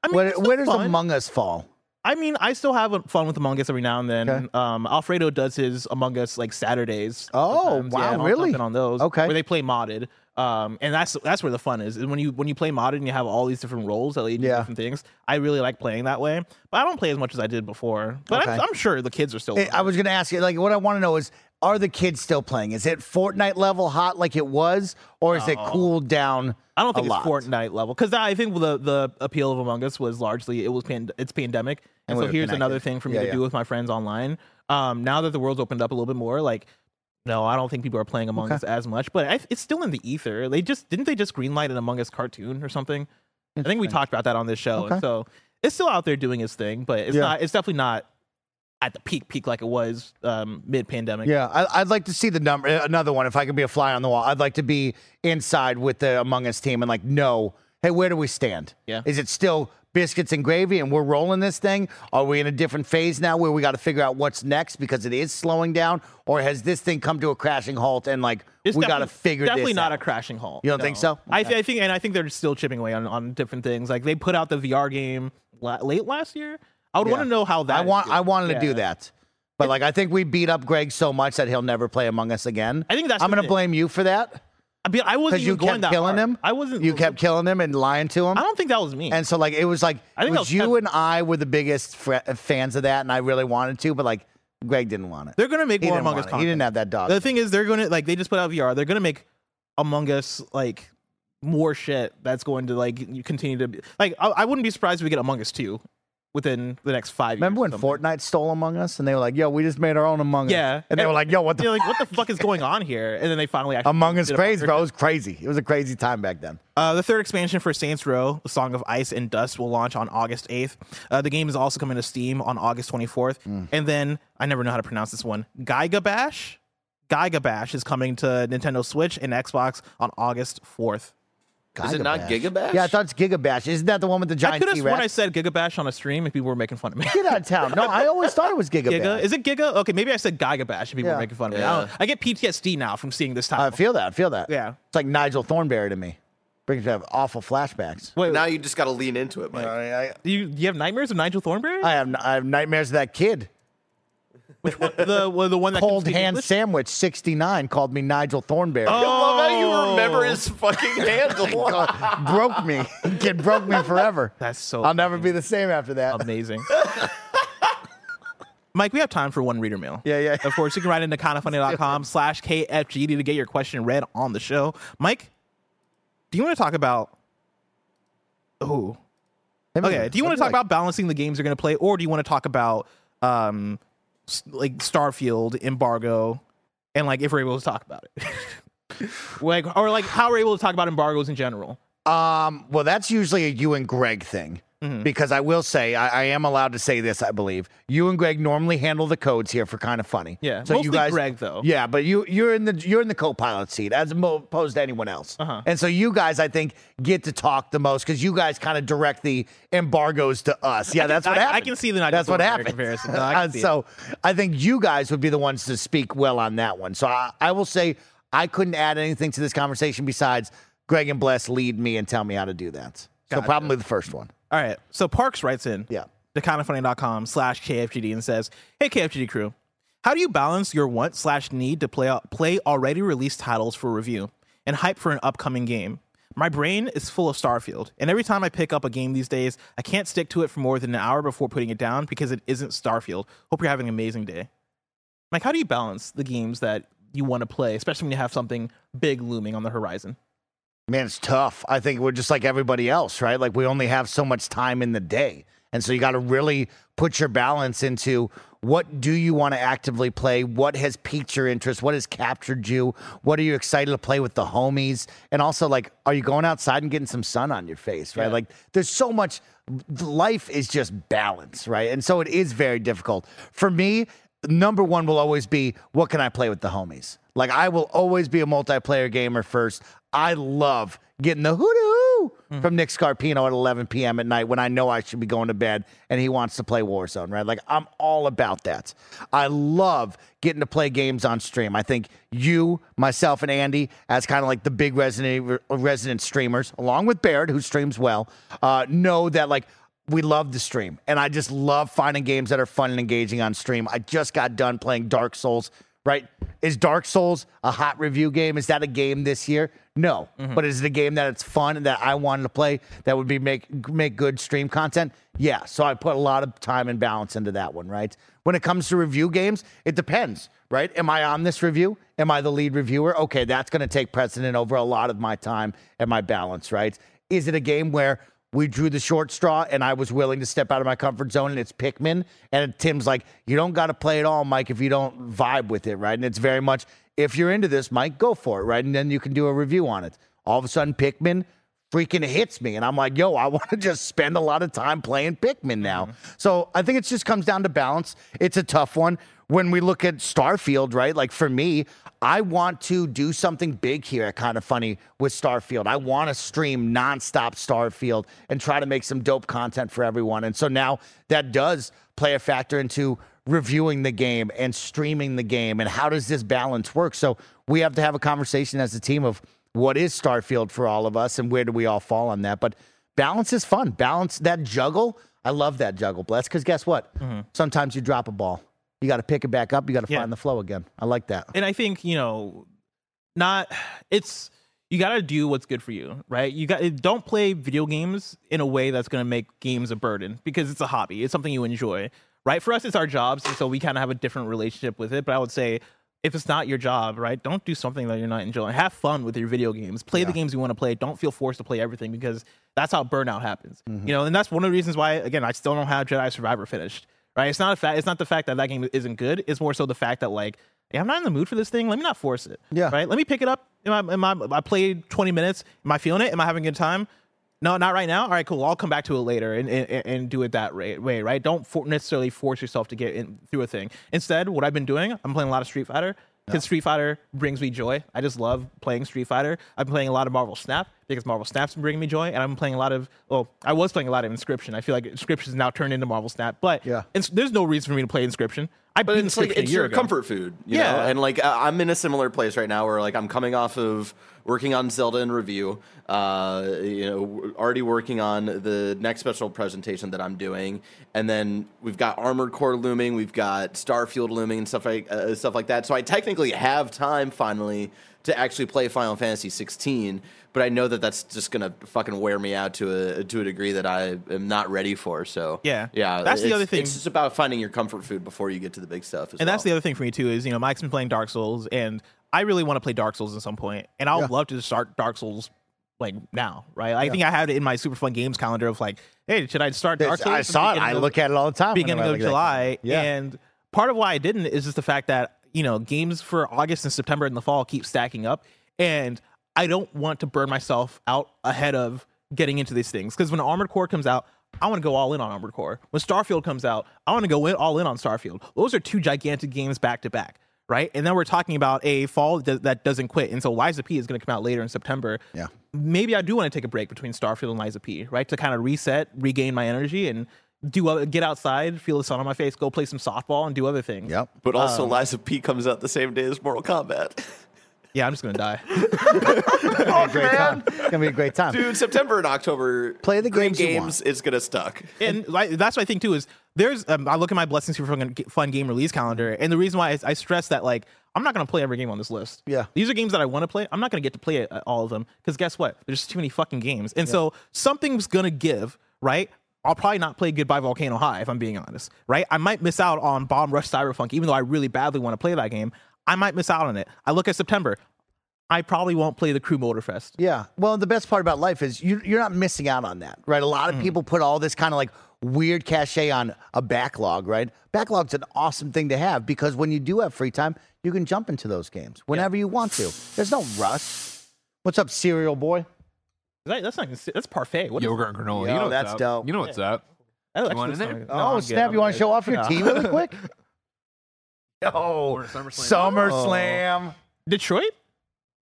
I mean, where where does fun. Among Us fall? I mean, I still have fun with Among Us every now and then. Okay. Um, Alfredo does his Among Us like Saturdays. Oh, wow, yeah, really? on those. Okay. where they play modded. Um, and that's that's where the fun is. is when you when you play modded and you have all these different roles that lead to Yeah. different things. I really like playing that way, but I don't play as much as I did before. But I'm, I'm sure the kids are still. Hey, I was going to ask you, like, what I want to know is, are the kids still playing? Is it Fortnite level hot like it was, or is it cooled down? I don't think it's lot? Fortnite level because I think the the appeal of Among Us was largely it was pand- it's pandemic, and, And we so were here's another connected. thing for me Yeah, to yeah. do with my friends online. Um, now that the world's opened up a little bit more, like no, I don't think people are playing Among Us as much, but I, it's still in the ether. They just didn't they just greenlight an Among Us cartoon or something? I think we talked about that on this show, and so it's still out there doing its thing, but it's Yeah. not. It's definitely not at the peak peak like it was um, mid pandemic. Yeah, I, I'd like to see the number. Another one, if I could be a fly on the wall, I'd like to be inside with the Among Us team and like know, hey, where do we stand? Yeah. is it still biscuits and gravy and we're rolling this thing? Are we in a different phase now where we got to figure out what's next because it is slowing down, or has this thing come to a crashing halt and like It's we got to figure definitely not out? a crashing halt. You don't think so? I, th- I think, and I think they're still chipping away on, on different things. Like they put out the VR game la- late last year. I would Yeah. want to know how that. I want. I wanted to do that. But like I think we beat up Greg so much that he'll never play Among Us again. I think that's I'm gonna blame you for that I, mean, I wasn't because even you going kept that killing hard. him. I wasn't. You kept killing him and lying to him. I don't think that was me. And so like it was like I think it was was you Kevin. and I were the biggest fr- fans of that, and I really wanted to, but like Greg didn't want it. they're gonna make He more Among Us content. He didn't have that dog. The thing is, they're gonna like they just put out VR. They're gonna make Among Us like more shit. That's going to like you continue to be like. I, I wouldn't be surprised if we get Among Us two within the next five. Remember when or. Fortnite stole Among Us, and they were like, "Yo, we just made our own Among Us." Yeah. and they were like, "Yo, what the like, what the fuck is going on here? And then they finally actually Among Us crazy, bro? It was crazy. It was a crazy time back then." Uh, the third expansion for Saints Row, The Song of Ice and Dust, will launch on August 8th. Uh, the game is also coming to Steam on August 24th. Mm. And then, I never know how to pronounce this one, Gaiga Bash? Gaiga Bash is coming to Nintendo Switch and Xbox on August 4th. Is it not Gigabash. Gigabash? Yeah, I thought it's Gigabash. Isn't that the one with the giant? I giant could have sworn I T-Rex? said Giga Bash on a stream if people were making fun of me. Get out of town. No, I always thought it was Gigabash. Giga? Is it Giga? Okay, maybe I said Gaiga Bash if people Yeah. were making fun of me. I, don't- I get PTSD now from seeing this time. I feel that. I feel that. Yeah. it's like Nigel Thornberry to me. Brings have awful flashbacks. Wait, Now you just got to lean into it, Mike. I, you, you have nightmares of Nigel Thornberry? I have I have nightmares of that kid. The, well, the one that can Cold hand English? sandwich 69 called me Nigel Thornberry. I love how you remember Oh. his fucking handle. broke me. Kid broke me forever. That's so I'll never be the same after that. amazing. Mike, we have time for one reader mail. Yeah, yeah. Of course, you can write into kindafunny.com slash KFGD to get your question read on the show. Mike, do you want to talk about. Oh. Okay. Do you want to talk about balancing the games you're going to play, or do you want to talk about um, s- like Starfield embargo and like if we're able to talk about it? like, or like how we're able to talk about embargoes in general? Um, well, that's usually a you and Greg thing. Mm-hmm. because I will say I, I am allowed to say this. I believe you and Greg normally handle the codes here for kind of funny. Yeah, so you mostly guys, Greg, though. Yeah, but you you're in the you're in the co-pilot seat as opposed to anyone else. Uh-huh. And so you guys, I think, get to talk the most because you guys kind of direct the embargoes to us. Yeah, can- that's what I- I can see the That's what happens. comparison. No, I it. so I think you guys would be the ones to speak well on that one. So I, I will say I couldn't add anything to this conversation besides Greg and Bless lead me and tell me how to do that. So Gotcha. probably the first one. All right. So Parks writes in Yeah. to kindafunny.com slash KFGD and says, Hey, KFGD crew, how do you balance your want slash need to play, play already released titles for review and hype for an upcoming game? My brain is full of Starfield, and every time I pick up a game these days, I can't stick to it for more than an hour before putting it down because it isn't Starfield. Hope you're having an amazing day. Mike, how do you balance the games that you want to play, especially when you have something big looming on the horizon? Man, it's tough. I think we're just like everybody else, right? Like we only have so much time in the day. And so you got to really put your balance into what do you want to actively play? What has piqued your interest? What has captured you? What are you excited to play with the homies? And also like are you going outside and getting some sun on your face, right? Yeah. Like there's so much life is just balance, right? And so it is very difficult. For me, number one will always be what can I play with the homies? Like I will always be a multiplayer gamer first. I love getting the hoo hoo from Nick Scarpino at 11 p.m. at night when I know I should be going to bed and he wants to play Warzone, right? Like I'm all about that. I love getting to play games on stream. I think you, myself, and Andy, as kind of like the big resident resident streamers, along with Baird, who streams well, uh, know that like we love the stream and i just love finding games that are fun and engaging on stream. I just got done playing dark souls right? Is dark souls a hot review game? Is that a game this year? No. Mm-hmm. But is it a game that it's fun and that i wanted to play that would be make make good stream content? Yeah. So i put a lot of time and balance into that one right? When it comes to review games it depends right? Am i on this review? Am i the lead reviewer? Okay that's going to take precedent over a lot of my time and my balance right? Is it a game where we drew the short straw and I was willing to step out of my comfort zone and it's Pikmin. And Tim's like, you don't got to play it all, Mike, if you don't vibe with it, right? And it's very much, if you're into this, Mike, go for it, right? And then you can do a review on it. All of a sudden, Pikmin freaking hits me. And I'm like, yo, I want to just spend a lot of time playing Pikmin now. Mm-hmm. So I think it just comes down to balance. It's a tough one. When we look at Starfield, right? Like for me, I want to do something big here at Kind of Funny with Starfield. I want to stream nonstop Starfield and try to make some dope content for everyone. And so now that does play a factor into reviewing the game and streaming the game and how does this balance work? So we have to have a conversation as a team of what is Starfield for all of us and where do we all fall on that? But balance is fun. Balance that juggle. I love that juggle, Bless, because guess what? Mm-hmm. Sometimes you drop a ball. You got to pick it back up. You got to Yeah. find the flow again. I like that. and I think you know, not it's you got to do what's good for you, right? You got don't play video games in a way that's going to make games a burden because it's a hobby. It's something you enjoy, right? For us, it's our jobs, and so we kind of have a different relationship with it. But I would say. If it's not your job, right? Don't do something that you're not enjoying. Have fun with your video games. Play the games you want to play. Don't feel forced to play everything because that's how burnout happens. Mm-hmm. You know, and that's one of the reasons why, again, I still don't have Jedi Survivor finished. Right? It's not a fact. It's not the fact that that game isn't good. It's more so the fact that like, yeah, I'm not in the mood for this thing. Let me not force it. Yeah. Right. Let me pick it up. Am I? Am I? I played 20 minutes. Am I feeling it? Am I having a good time? No, not right now. All right, cool. I'll come back to it later and and, and do it that way, right? Don't for, necessarily force yourself to get in, through a thing. Instead, what I've been doing, I'm playing a lot of Street Fighter because Street Fighter brings me joy. I just love playing Street Fighter. I'm playing a lot of Marvel Snap because Marvel Snap's been bringing me joy, and I'm playing a lot of. Well, I was playing a lot of Inscryption. I feel like Inscryption is now turned into Marvel Snap, but Yeah. it's, there's no reason for me to play Inscryption. I But it's like it's your ago. comfort food, you Yeah. know. And like I- I'm in a similar place right now where like I'm coming off of working on Zelda in review, uh, you know, already working on the next special presentation that I'm doing, and then we've got Armored Core looming, we've got Starfield looming and stuff like uh, stuff like that. So I technically have time finally to actually play Final Fantasy 16, but I know that that's just gonna fucking wear me out to a to a degree that I am not ready for. So Yeah. yeah, That's the other thing. It's just about finding your comfort food before you get to the big stuff. As and that's the other thing for me too is you know Mike's been playing Dark Souls and I really want to play Dark Souls at some point and I would love to start Dark Souls like now right I think I had it in my super fun games calendar of like hey should I start Dark Souls I saw it. I of- look at it all the time. beginning of look at that. July Yeah. and part of why I didn't is just the fact that you know games for August and September and the fall keep stacking up and I don't want to burn myself out ahead of getting into these things because when Armored Core comes out I want to go all in on Armored Core. When Starfield comes out, I want to go in all in on Starfield. Those are two gigantic games back to back, right? And then we're talking about a fall that, that doesn't quit. And so Lies of P is going to come out later in September. Yeah. Maybe I do want to take a break between Starfield and Lies of P, right? To kind of reset, regain my energy, and do other, get outside, feel the sun on my face, go play some softball, and do other things. Yep. But also, Um, Lies of P comes out the same day as Mortal Kombat. Yeah, I'm just gonna die. great time. It's gonna be a great time. Dude, September and October. Play the great games you games. It's gonna stuck. and like, that's what I think too is there's um, I look at my blessings for fun, fun game release calendar, and the reason why I, I stress that like I'm not gonna play every game on this list. Yeah. these are games that I want to play. I'm not gonna get to play uh, all of them because guess what? There's just too many fucking games, and so something's gonna give, right? I'll probably not play Goodbye Volcano High if I'm being honest, right? I might miss out on Bomb Rush Cyberpunk, even though I really badly want to play that game. I might miss out on it. I look at September. I probably won't play the Crew Motorfest. Yeah. Well, the best part about life is you, you're not missing out on that, right? A lot of mm. people put all this kind of like weird cachet on a backlog, right? Backlog's an awesome thing to have because when you do have free time, you can jump into those games whenever you want to. There's no rush. What's up, cereal boy? That, that's not that's parfait. What is Yogurt and granola. Yo, you know that's what's dope. You know what's up. that? You want in there? like- oh, No, Oh, I'm good. snap! You want to show off your No. team really quick? Oh, Yo, SummerSlam. SummerSlam, oh. Detroit?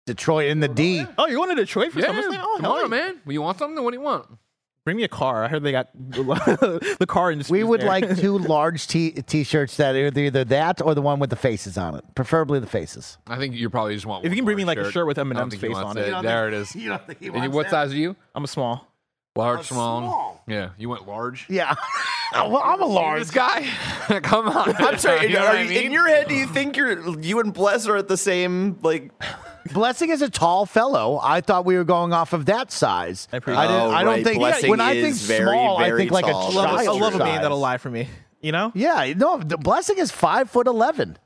Detroit in the D. Oh, you're going to Detroit for Yeah, SummerSlam? Oh, come hell on, yeah. man. Well, you want something? What do you want? Bring me a car. I heard they got the car industry. We would like two large t- t-shirts that are either that or the one with the faces on it, preferably the faces. I think you probably just want. If you can bring me large like a shirt with I don't Eminem's face on it. There it is. You don't think he And you- what size are you? I'm a small. Large, small. Yeah, you went large. Yeah, well, I'm a large. This guy, come on. I'm sorry. You know are what I you- mean? In your head, do you think you're you and Bless are at the same like? Blessing is a tall fellow. I thought we were going off of that size. I appreciate didn't- Oh, I don't right. think Blessing when I think is very, small, I very think like tall. a I love, I child love a man size. that'll lie for me. You know? Yeah, no, the blessing is five foot eleven.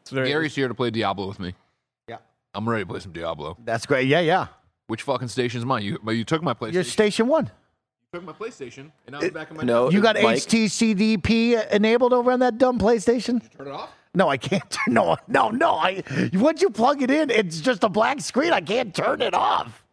It's very, Gary's here to play Diablo with me. Yeah. I'm ready to play some Diablo. That's great. Yeah, yeah. Which fucking station is mine? You, you took my PlayStation. You're station one. You took my PlayStation, and now it's back in my. No, You got Mike, HTCDP enabled over on that dumb PlayStation? Turn it off. No, I can't. turn No, no, no. I once you plug it in, it's just a black screen. I can't turn it off.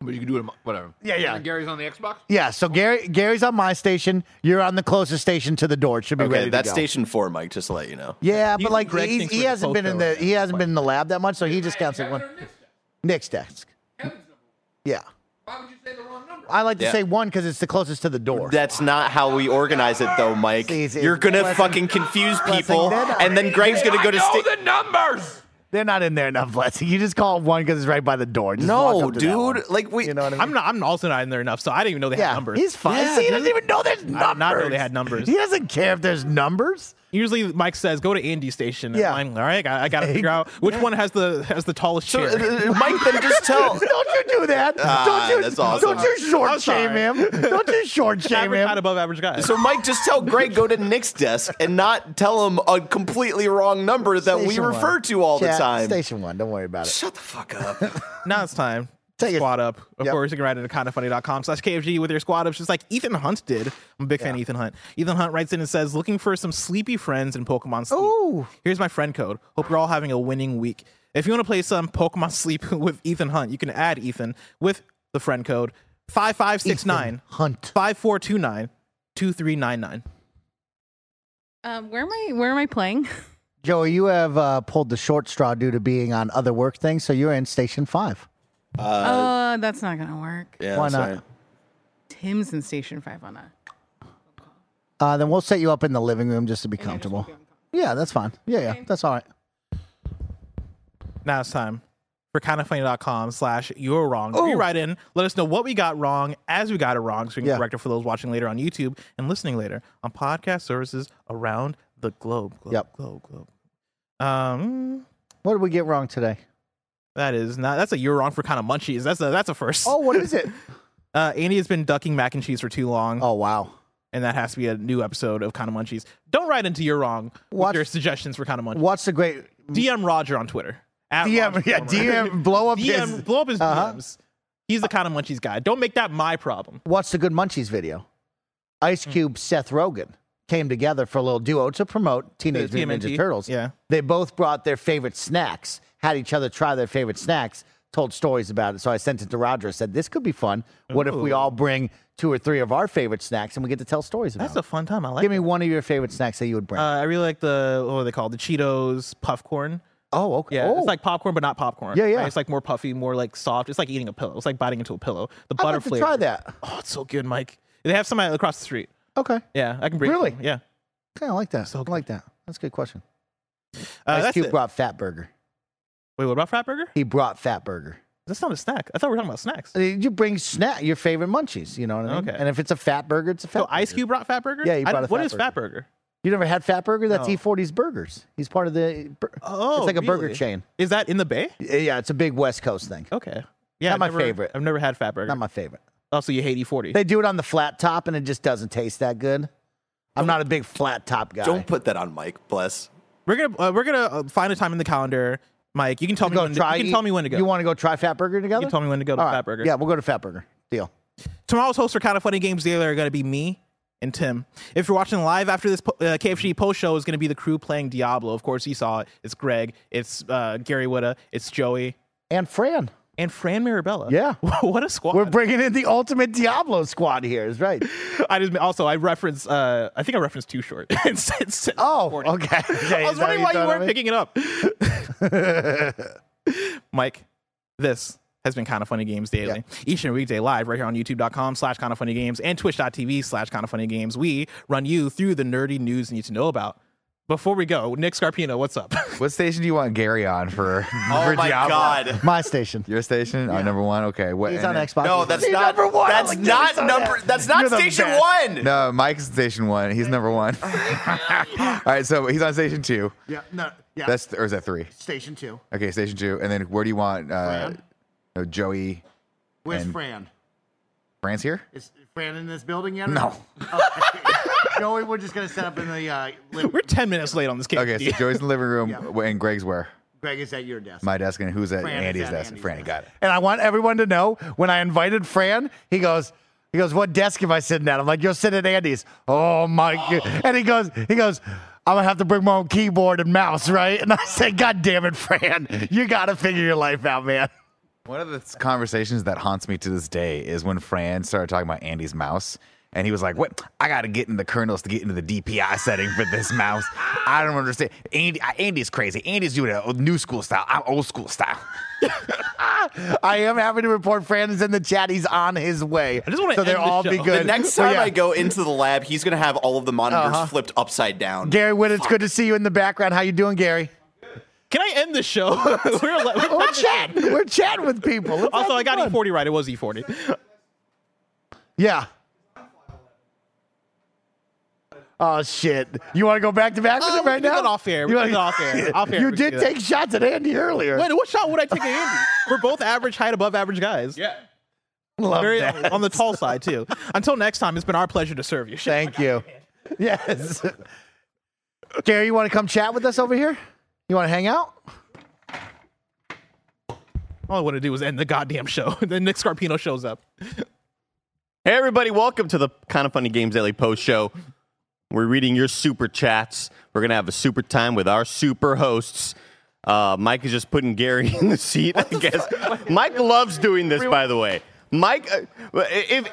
But you can do it. on my- Whatever. Yeah, yeah. And Gary's on the Xbox. Yeah. So Gary, Gary's on my station. You're on the closest station to the door. It should be ready Okay, to that's go. station four, Mike. Just to let you know. Yeah, You but like Greg he, thinks he we're hasn't been in post the he hasn't been in the lab that much, so he just counts it one. Nick's desk. Yeah. Why would you say the wrong number? I like to Yeah. say one because it's the closest to the door. That's not how we organize it, though, Mike. See, see, You're gonna Blessing- fucking confuse Blessing, people, they're not- and then Greg's gonna go to. know sta- the numbers. They're not in there enough, Blessing. You just call it one because it's right by the door. Just walk no, up to that one. dude. Like we. You know what I mean? I'm not. I'm also not in there enough, so I didn't even know they yeah, had numbers. he's fine. Yeah, See, he doesn't dude. even know there's numbers. I did not know they had numbers. He doesn't care if there's numbers. Usually, Mike says, "Go to Andy's station." Yeah. I'm all right, I, I got to figure out which one has the has the tallest so, chair. uh, Mike, then just tell. don't you do that. Ah, don't you? that's awesome. Don't you short I'm shame sorry. him. Don't you short shame average, not him. above average guy. So, Mike, just tell Greg go to Nick's desk and not tell him a completely wrong number that we Station one. refer to all the Chat, time. Station one. Don't worry about it. Shut the fuck up. now it's time. Take it. squad up. Of Yep. course, you can write it at kindafunny.com slash KFG with your squad ups, just like Ethan Hunt did. I'm a big fan of Ethan Hunt. Ethan Hunt writes in and says, looking for some sleepy friends in Pokemon Sleep. Ooh. Here's my friend code. Hope you're all having a winning week. If you want to play some Pokemon Sleep with Ethan Hunt, you can add Ethan with the friend code 5569 Ethan Hunt. 5429 2399. Um, where am I? Where am I playing? Joey, you have uh, pulled the short straw due to being on other work things, so you're in station five. Uh, that's not gonna work. Yeah, Why not? Tim's in Station Five on that. Uh, then we'll set you up in the living room just to be comfortable. Yeah, that's fine. Yeah, yeah, that's all right. Now it's time for kindafunny.com slash you're wrong. You write in, let us know what we got wrong as we got it wrong so we can Yeah. correct it for those watching later on YouTube and listening later on podcast services around the globe. globe Yep. Globe, globe. Um, What did we get wrong today? That is not, that's a you're wrong for kind of munchies. That's a, that's a first. Oh, what is it? Uh, Andy has been ducking mac and cheese for too long. oh, wow. And that has to be a new episode of kind of munchies. Don't write into you're wrong Watch- with your suggestions for kind of munchies. What's the great DM Roger on Twitter. DM? Roger Yeah. DM. Blow up DM, his. blow up his Uh-huh. DMs. He's the kind of munchies guy. Don't make that my problem. What's the good Munchies video? Ice Hmm. Cube, Seth Rogen came together for a little duo to promote Teenage Mutant Ninja Turtles. yeah. They both brought their favorite snacks, had each other try their favorite snacks. told stories about it. So I sent it to Roger. I said, "This could be fun. What if we all bring two or three of our favorite snacks and we get to tell stories about?" It? That's a fun time. I like. Give me it. one of your favorite snacks that you would bring. Uh, I really like the what are they called? The Cheetos puff corn. oh, okay. Yeah, oh, it's like popcorn, but not popcorn. Yeah, yeah. Right? It's like more puffy, more like soft. It's like eating a pillow. It's like biting into a pillow. The I'd butter like to flavor. try that. Oh, it's so good, Mike. They have somebody across the street. Okay. Yeah, I can bring. Really? Yeah. Okay, I like that. So I like that. That's a good question. Uh, Ice that's Cube it. brought Fat Burger. Wait, what about Fat Burger? He brought Fat Burger. That's not a snack. I thought we were talking about snacks. Uh, You bring snack your favorite munchies. You know what I mean? Okay. And if it's a Fat Burger, it's a Fat. So Ice Cube brought Fat Burger. Yeah, he brought a What Fat is Burger. Fat Burger? You never had Fat Burger? That's No. E40's Burgers. He's part of the. Oh, it's like a burger really? chain. Is that in the Bay? Yeah, it's a big West Coast thing. Okay. Yeah, Not I've my never- favorite. I've never had Fat Burger. Not my favorite. also, you hate E E40. They do it on the flat top, and it just doesn't taste that good. I'm not a big flat top guy. Don't put that on Mike. Bless. We're gonna uh, we're gonna uh, find a time in the calendar, Mike. You can tell me when. To, try. you can tell me when to go. You want to go try Fat Burger together? You can tell me when to go to right. Fat Burger. Yeah, we'll go to Fat Burger. Deal. Tomorrow's hosts for Kind of Funny Games Daily are going to be me and Tim. If you're watching live after this uh, KFG post show, is going to be the crew playing Diablo. Of course, you saw it. It's Greg. It's uh, Gary Whitta. It's Joey And Fran. And Fran Mirabella. Yeah. what a squad! We're bringing in the ultimate Diablo squad here. Is right. I just also I reference. Uh, I think I referenced Too Short. It's- it's- Oh, 40. okay. okay. I was wondering why you weren't picking it up. Mike, this has been Kind of Funny Games Daily. Each and every weekday live right here on youtube.com slash kind of funny games and twitch.tv slash kind of funny games. We run you through the nerdy news you need to know about. Before we go, Nick Scarpino, what's up? What station do you want Gary on for? Oh for my Diablo? God. My station. Your station? Oh, number one. Okay. What? He's on then- Xbox. No, that's He's not. number one. That's like, not Jimmy's on number. that. That's not You're the station best. one. No, Mike's station one. He's number one. All right, so he's on station two. Yeah. No. Yeah. That's or is that three? station two. Okay, station two. And then where do you want uh, uh, Joey? Where's And- Fran? France here? Is Fran in this building yet? or No. Joey, we're just gonna set up in the. Uh, living- We're 10 minutes late on this game. Okay, so Joey's in the living room, Yeah. and Greg's where? Greg is at your desk. My desk, and who's at Fran is Andy's at desk? Andy's Franny, desk. got it. And I want everyone to know when I invited Fran, he goes, he goes, what desk am I sitting at? I'm like, you're sitting at Andy's. Oh my god! And he goes, he goes, I'm gonna have to bring my own keyboard and mouse, right? And I said, God damn it, Fran, you gotta figure your life out, man. One of the conversations that haunts me to this day is when Fran started talking about Andy's mouse. And he was like, "What? I got to get in the kernels to get into the DPI setting for this mouse. I don't understand. Andy, Andy's crazy. Andy's doing a new school style. I'm old school style. I am happy to report Fran is in the chat. He's on his way. I just wanna so they'll end the all show. be good. The next time yeah. I go into the lab, he's gonna have all of the monitors Uh-huh. flipped upside down. Gary Whitta, it's good to see you in the background. How you doing, Gary? Can I end the show? we're, we're We're chatting. We're chatting with people. Let's also, I got fun. E40 right. It was E40. Yeah. Oh shit! You want to go back to back with uh, Oh, him we right can now? do that off air. We You wanna- that off air. Off air, You did do that. take shots at Andy earlier. Wait, what shot would I take at Andy? We're both average height above average guys. Yeah. Love Very that. on the tall side too. Until next time, it's been our pleasure to serve you. Thank you. Yes. Gary, you want to come chat with us over here? You want to hang out? All I want to do is end the goddamn show. then Nick Scarpino shows up. Hey, everybody, welcome to the Kind of Funny Games Daily Post Show. We're reading your super chats. We're going to have a super time with our super hosts. Uh, Mike is just putting Gary in the seat, I guess. Mike loves doing this, by the way. Mike, uh, if.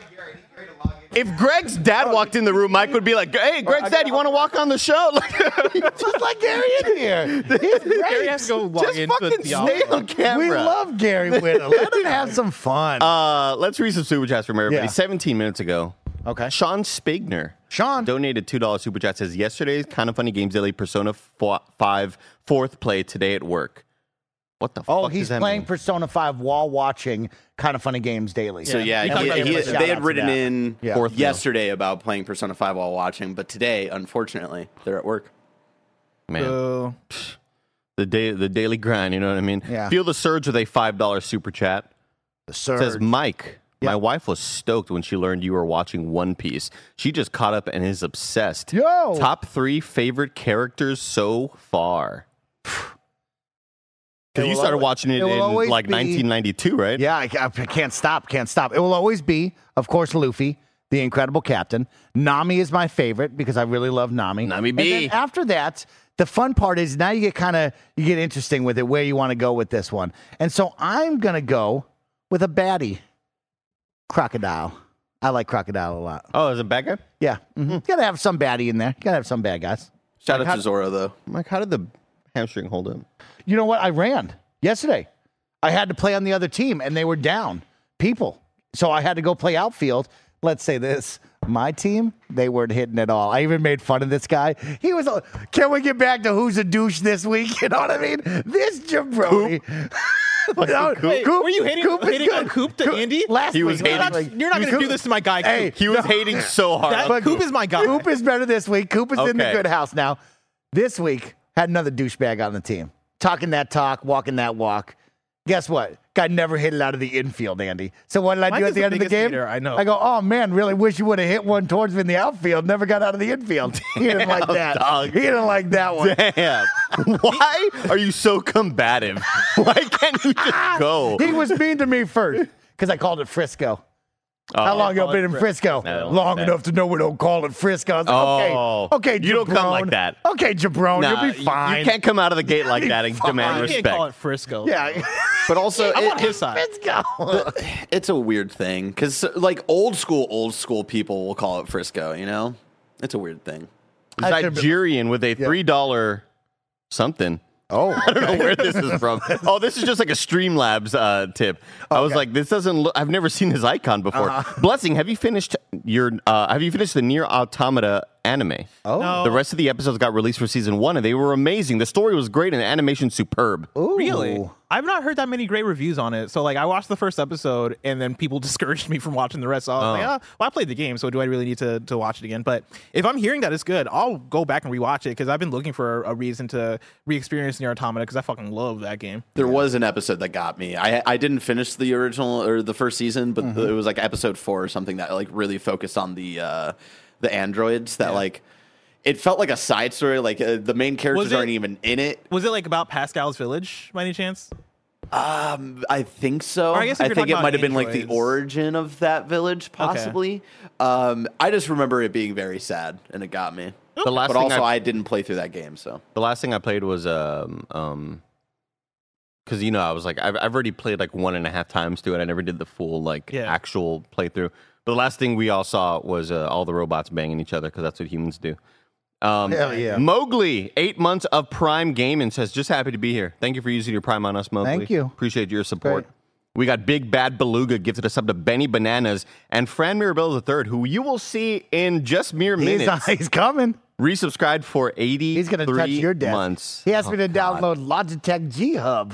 If Greg's dad walked in the room, Mike would be like, "Hey, Greg's dad, you want to walk on the show?" Just like Gary in here. He's Gary great. has to go log Just into fucking the stay on camera. We love Gary Whitta. Let him have some fun. Uh, let's read some super chats from everybody. Yeah. 17 minutes ago, okay. Sean Spigner Sean. donated $2 super chat says yesterday's kind of funny games daily persona fo- 5 fourth play today at work what the Oh, fuck he's does that playing mean? Persona 5 while watching Kind of Funny Games Daily. So yeah, You he- talked he- they had written in Yeah. Fourth meal. yesterday about playing Persona 5 while watching, but today, unfortunately, they're at work. man So, the day the daily grind you know what i mean Yeah. feel the surge with a $5 super chat The It says mike My wife was stoked when she learned you were watching one piece she just caught up and is obsessed Yo. top three favorite characters so far because you started alwa- watching it, it in like be- 1992 right Yeah, I, I can't stop, can't stop. It will always be, of course, Luffy, the incredible captain. Nami is my favorite because I really love Nami. Nami And B. then after that, the fun part is now you get kind of you get interesting with it where you want to go with this one. And so I'm gonna go with a baddie, crocodile. I like crocodile a lot. Oh, is it a bad guy? Yeah, hmm gotta have some baddie in there. Gotta have some bad guys. Shout Like, out to Zoro though. Mike, how did the hamstring hold up? You know what? I ran yesterday. I had to play on the other team, and they were down people, so I had to go play outfield. Let's say this: my team, they weren't hitting at all. I even made fun of this guy. He was. a- Can we get back to who's a douche this week? You know what I mean? This jabroni. No, oh, Wait, Coop- were you hating, Coop hating on good. Coop to Andy? Last He was week, hating. last You're week. not, you're not going to do this to my guy. Hey, Coop. He was hating so hard. That- on Coop is my guy. Coop is better this week. Coop is in the good house now. This week had another douchebag on the team, talking that talk, walking that walk. Guess what? Guy never hit it out of the infield, Andy. So what did I do is at the, the end of the biggest game? hater, I know. I go, oh man, really wish you would have hit one towards me in the outfield. Never got out of the infield. He didn't like that. dog. He didn't like that one. Damn. Why are you so combative? Why can't you just go? He was mean to me first because I called it Frisco. How long y'all been in Frisco? I don't Long enough to know we don't call it Frisco. Like, Oh. okay, okay, You don't come like that. Okay, Jabron, Nah, you'll be fine. You can't come out of the gate like that and fine. demand You respect. can't call it Frisco. Yeah, But also, I'm it- on his side. Frisco. it's a weird thing because like old school, old school people will call it Frisco. You know, it's a weird thing. I should've Nigerian with a three dollar something. Oh, I don't know where this is from. Oh, this is just like a Streamlabs uh, tip. I was like, this doesn't look. I've never seen this icon before. Uh-huh. Blessing, have you finished your? Uh, have you finished the NieR Automata anime? Oh. No. The rest of the episodes got released for season one, and they were amazing. The story was great, and the animation superb. Ooh. Really? I've not heard that many great reviews on it. So like I watched the first episode and then people discouraged me from watching the rest. So I was like, oh, well, I played the game, so do I really need to, to watch it again? But if I'm hearing that it's good, I'll go back and rewatch it because I've been looking for a reason to re-experience NieR Automata because I fucking love that game. There was an episode that got me. I I didn't finish the original or the first season, but Mm-hmm. it was like episode four or something that like really focused on the uh, the androids. That like it felt like a side story. Like uh, the main characters it- aren't even in it. Was it like about Pascal's village by any chance? Um, I think so. Or I guess I think it might have been like the origin of that village, possibly. Um, I just remember it being very sad, and it got me. The last But also, I- I didn't play through that game, so The last thing I played was um um because you know I was like I've I've already played like one and a half times through it. I never did the full like Yeah. actual playthrough. But the last thing we all saw was uh, all the robots banging each other because that's what humans do. Um, Hell yeah. Mowgli, eight months of Prime Gaming says just happy to be here. Thank you for using your Prime on us, Mowgli. Thank you. Appreciate your support. Great. We got Big Bad Beluga gifted us up to Benny Bananas and Fran Mirabella III, who you will see in just mere he's, minutes. he's coming. Resubscribed for 80 He's going to touch your desk. months. He asked me Oh, to God. download Logitech G Hub,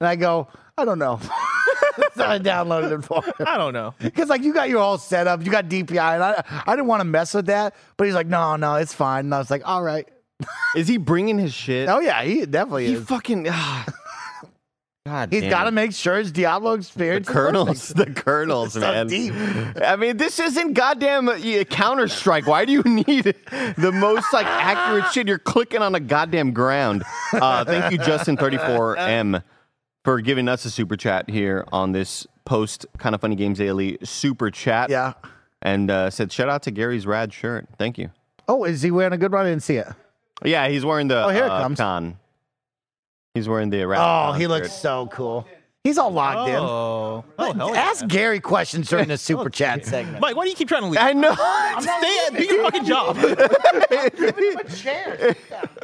and I go, I don't know. so I downloaded it for him. I don't know. Because like you got your whole setup, you got DPI, and I, I didn't want to mess with that. But he's like, no, no, it's fine. And I was like, all right. Is he bringing his shit? Oh yeah, he definitely he is. fucking. ah. God, He's damn got to it. make sure his Diablo experience. is kernels, the kernels, man. deep. I mean, this isn't goddamn uh, Counter Strike. Why do you need the most like accurate shit? You're clicking on a goddamn ground. Uh, thank you, Justin34M, for giving us a super chat here on this post kind of funny games daily super chat. Yeah. and uh, said shout out to Gary's rad shirt. Thank you. Oh, is he wearing a good one? I didn't see it. Yeah, he's wearing the Oh, here it uh, comes. con. He's wearing the rad Oh, he looks so cool. He's all logged in. Oh, oh hell yeah. Ask Gary questions during the super chat segment. Mike, why do you keep trying to leave? I know. i'm Stay, do your fucking job.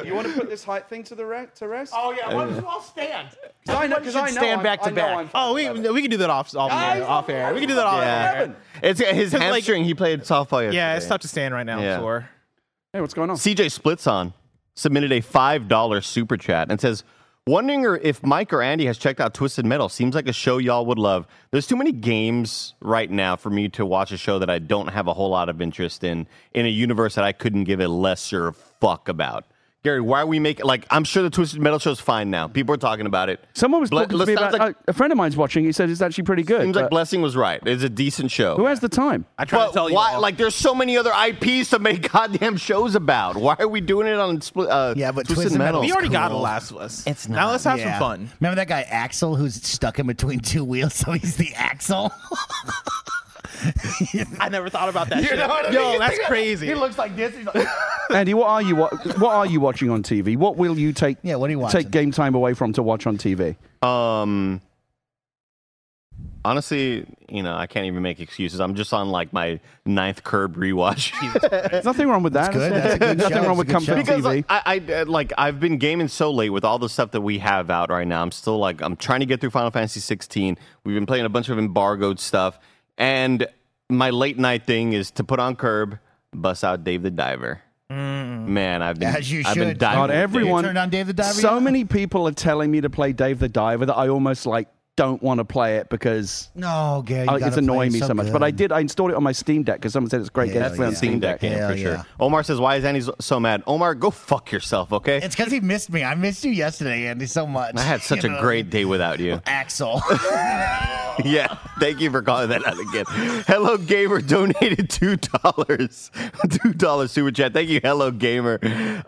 You want to put this height thing to the re- to rest? Oh yeah, why don't you all stand? I know because I know stand I'm, back to back. Oh, we with we can do that off off air. Off air. We can do that off Yeah. air. It's uh, his 'Cause, like- hamstring. he played softball yesterday. Yeah, it's tough to stand right now. Yeah. I'm sure. Hey, what's going on? CJ Splits on submitted a five dollar super chat and says, "Wondering if Mike or Andy has checked out Twisted Metal. Seems like a show y'all would love. There's too many games right now for me to watch a show that I don't have a whole lot of interest in in a universe that I couldn't give a lesser fuck about." Gary, why are we making like? I'm sure the Twisted Metal show is fine now. People are talking about it. Someone was Ble- talking to me about like- uh, a friend of mine's watching. He said it's actually pretty good. Seems like Blessing was right. It's a decent show. who has the time? I try But to tell you. why? all. Like, there's so many other IPs to make goddamn shows about. Why are we doing it on split? Uh, Yeah, but Twisted, Twisted Metal? we already got a. Last of Us. It's Now let's have Yeah. some fun. Remember that guy Axel who's stuck in between two wheels, so he's the Axel. I never thought about that You shit. know what I Yo, mean? that's He looks like this. He's like, Andy, what are you wa- what are you watching on TV? What will you take Yeah, what are you watching? take game time away from to watch on TV? Um, honestly, you know, I can't even make excuses. I'm just on like my ninth curb rewatch. There's nothing wrong with that. good. That's a good nothing show. wrong It's with a good comfort show. because like, I, I uh, like I've been gaming so late with all the stuff that we have out right now. I'm still like I'm trying to get through Final Fantasy 16. We've been playing a bunch of embargoed stuff, and my late night thing is to put on curb, bust out Dave the Diver. Man, I've been As you I've been should. diving. God, with Dave. everyone. turned on Dave the Diver So yet? many people are telling me to play Dave the Diver that I almost like don't want to play it because no, Gary. you uh, it's gotta play annoying me so, much. But I did. I installed it on my Steam Deck because someone said it's a great game Hell on yeah. Steam Deck. yeah, for sure. yeah. Omar says, "Why is Andy so mad?" Omar, go fuck yourself, okay? It's because he missed me. I missed you yesterday, Andy, so much. I had such You a know? great day without you. Axel. yeah, thank you for calling that out again. Hello Gamer donated two dollars, two dollars super chat. Thank you, Hello Gamer.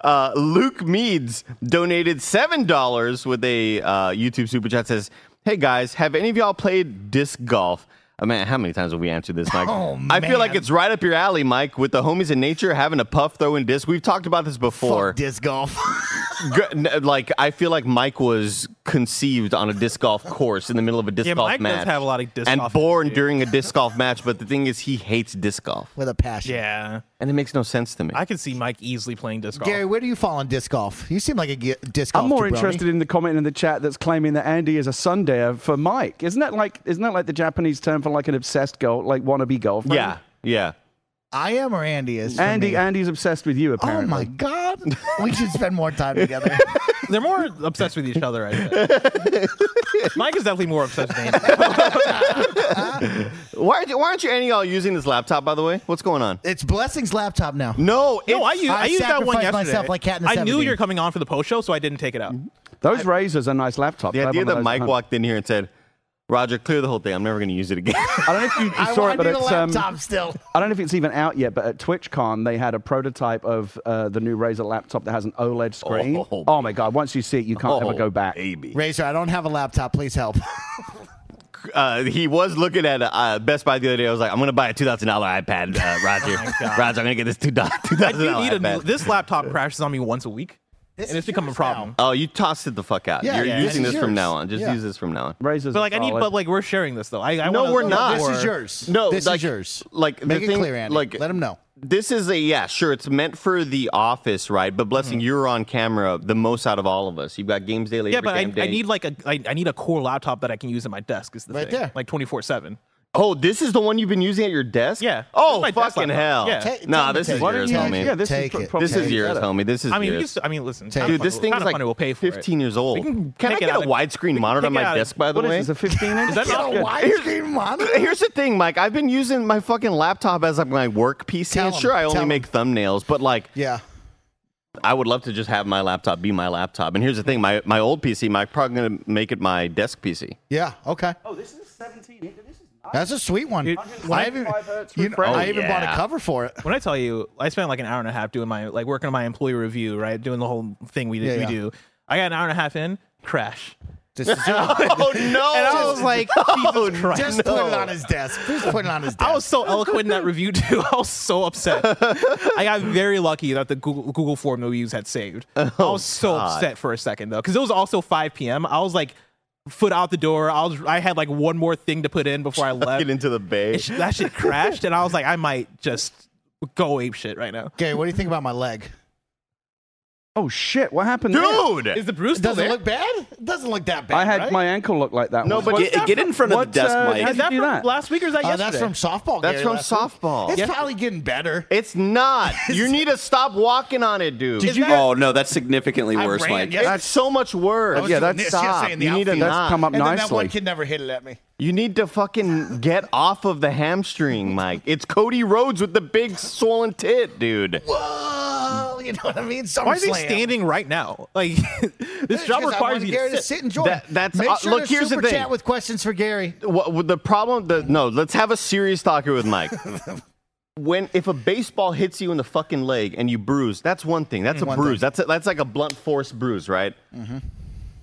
Uh, Luke Meads donated seven dollars with a uh, YouTube super chat. Says, "Hey guys, have any of y'all played disc golf?" Oh, man, how many times have we answered this, Mike? Oh, I feel like it's right up your alley, Mike, with the homies in nature having a puff throwing disc. We've talked about this before. Fuck disc golf. Uh, like I feel like Mike was conceived on a disc golf course in the middle of a disc Yeah, golf Mike does match. have a lot of disc and golf born during a disc golf match. But the thing is, he hates disc golf, With a passion. Yeah, and it makes no sense to me. I could see Mike easily playing disc golf. Gary, where do you fall on disc golf? You seem like a disc golf. I'm more jabroni. interested in the comment in the chat that's claiming that Andy is a tsundere for Mike. Isn't that like isn't that like the Japanese term for like an obsessed girl, like wannabe girlfriend? yeah, yeah. I am or Andy is. Andy me? Andy's obsessed with you Apparently. Oh my God. we should spend more time together. They're more obsessed with each other. I think. Mike is definitely more obsessed with Andy. Why aren't you, why aren't you any of y'all using this laptop? By the way, what's going on? It's Blessing's laptop now. No, No, I, it's- used, I, I used that one yesterday. myself like cat in the I knew you were coming on for the post show, so I didn't take it out. Those Razers are nice laptops. the I have idea that Mike walked in here and said, "Roger, clear the whole thing. I'm never going to use it again." I don't know if you, you saw it, but it's um, still. I don't know if it's even out yet, but at TwitchCon they had a prototype of uh, the new Razer laptop that has an OLED screen. Oh, Oh, my god! Once you see it, you can't ever Oh, go back. baby. Razer, I don't have a laptop. Please help. uh, he was looking at uh, Best Buy the other day. I was like, I'm going to buy a two thousand dollar iPad, uh, Roger. Roger, I'm going to get this two thousand I do dollar need a new, iPad. this laptop crashes on me once a week, and it's become a problem. Oh, you tossed it the fuck out. Yeah, You're yeah, using this this from now on. Just Yeah. use this from now on. Razers. But like I need, but like we're sharing this though. I, I No, wanna- we're not. This is yours. No, this like- is yours. Like the Make it thing, clear, Andy. Like Let him know. This is a yeah, sure. It's meant for the office, right? But blessing, Mm-hmm. you're on camera the most out of all of us. You've got games daily. Yeah, every but I, damn day. I need like a I, I need a core laptop that I can use at my desk. Is the Right thing there. like twenty four seven. Oh, this is the one you've been using at your desk. Yeah. Oh, This is my desk fucking hell. Yeah. Ta- Nah, this is yours, Yeah, homie. yeah, this Take is it. This is yours, better. homie. This is I mean, you yours. can, I mean, listen, Take Dude, this Funny- thing's like Funny will pay for it. 15 years old. We can Can I get a widescreen monitor on my desk, by the What way? is this? A 15 inch? Is that not Good. widescreen monitor. Here's the thing, Mike. I've been using my fucking laptop as like my work PC. Tell sure, I only make thumbnails, but like, Yeah. I would love to just have my laptop be my laptop. And here's the thing: my my old PC, my probably gonna make it my desk PC. Yeah. Okay. Oh, this is 17 inch. This is nice. That's a sweet one. Dude, I even, you know, refresh. I Oh, even bought a cover for it. When I tell you, I spent like an hour and a half doing my like working on my employee review, right? Doing the whole thing we, Yeah, we yeah. do. I got an hour and a half in, crash. Just, just, Oh no! And I was like, oh, Jesus Christ. just put it on his desk. Just put it on his desk. I was so eloquent in that review too. I was so upset. I got very lucky that the Google, Google form that we used had saved. I oh, was so God. upset for a second though, because it was also 5 p.m. I was like, foot out the door. I was, I had like one more thing to put in before I left. Get into the bay. It sh- that shit crashed, and I was like, I might just go ape shit right now. Okay, what do you think about my leg? Oh shit! What happened. Dude, Is the bruise still Does it look bad? It doesn't look that bad. I had right? my ankle look like that. No, once. but What- Get, get in front of what, the desk, uh, Mike. how Is that do from that? last week or is that Uh, yesterday? that's from softball. That's Gary, from last week. softball. It's probably getting better. It's not. you need to stop walking on it, dude. Did you? Oh no, that's significantly I worse, ran Mike. yesterday. That's so much worse. Yeah, that's stop. You need to not. come up and then that nicely. one kid never hit it at me. You need to fucking get off of the hamstring, Mike. It's Cody Rhodes with the big swollen tit, dude. Whoa, you know what I mean? Why is he SummerSlam. standing right now? Like this job job 'cause I requires wanted you Gary to to sit. sit and join. That- that's- Make uh, sure look, to here's the super thing. chat with questions for Gary. What, what the problem? The no. Let's have a serious talk here with Mike. when if a baseball hits you in the fucking leg and you bruise, that's one thing. That's a bruise. thing. That's a, that's like a blunt force bruise, right?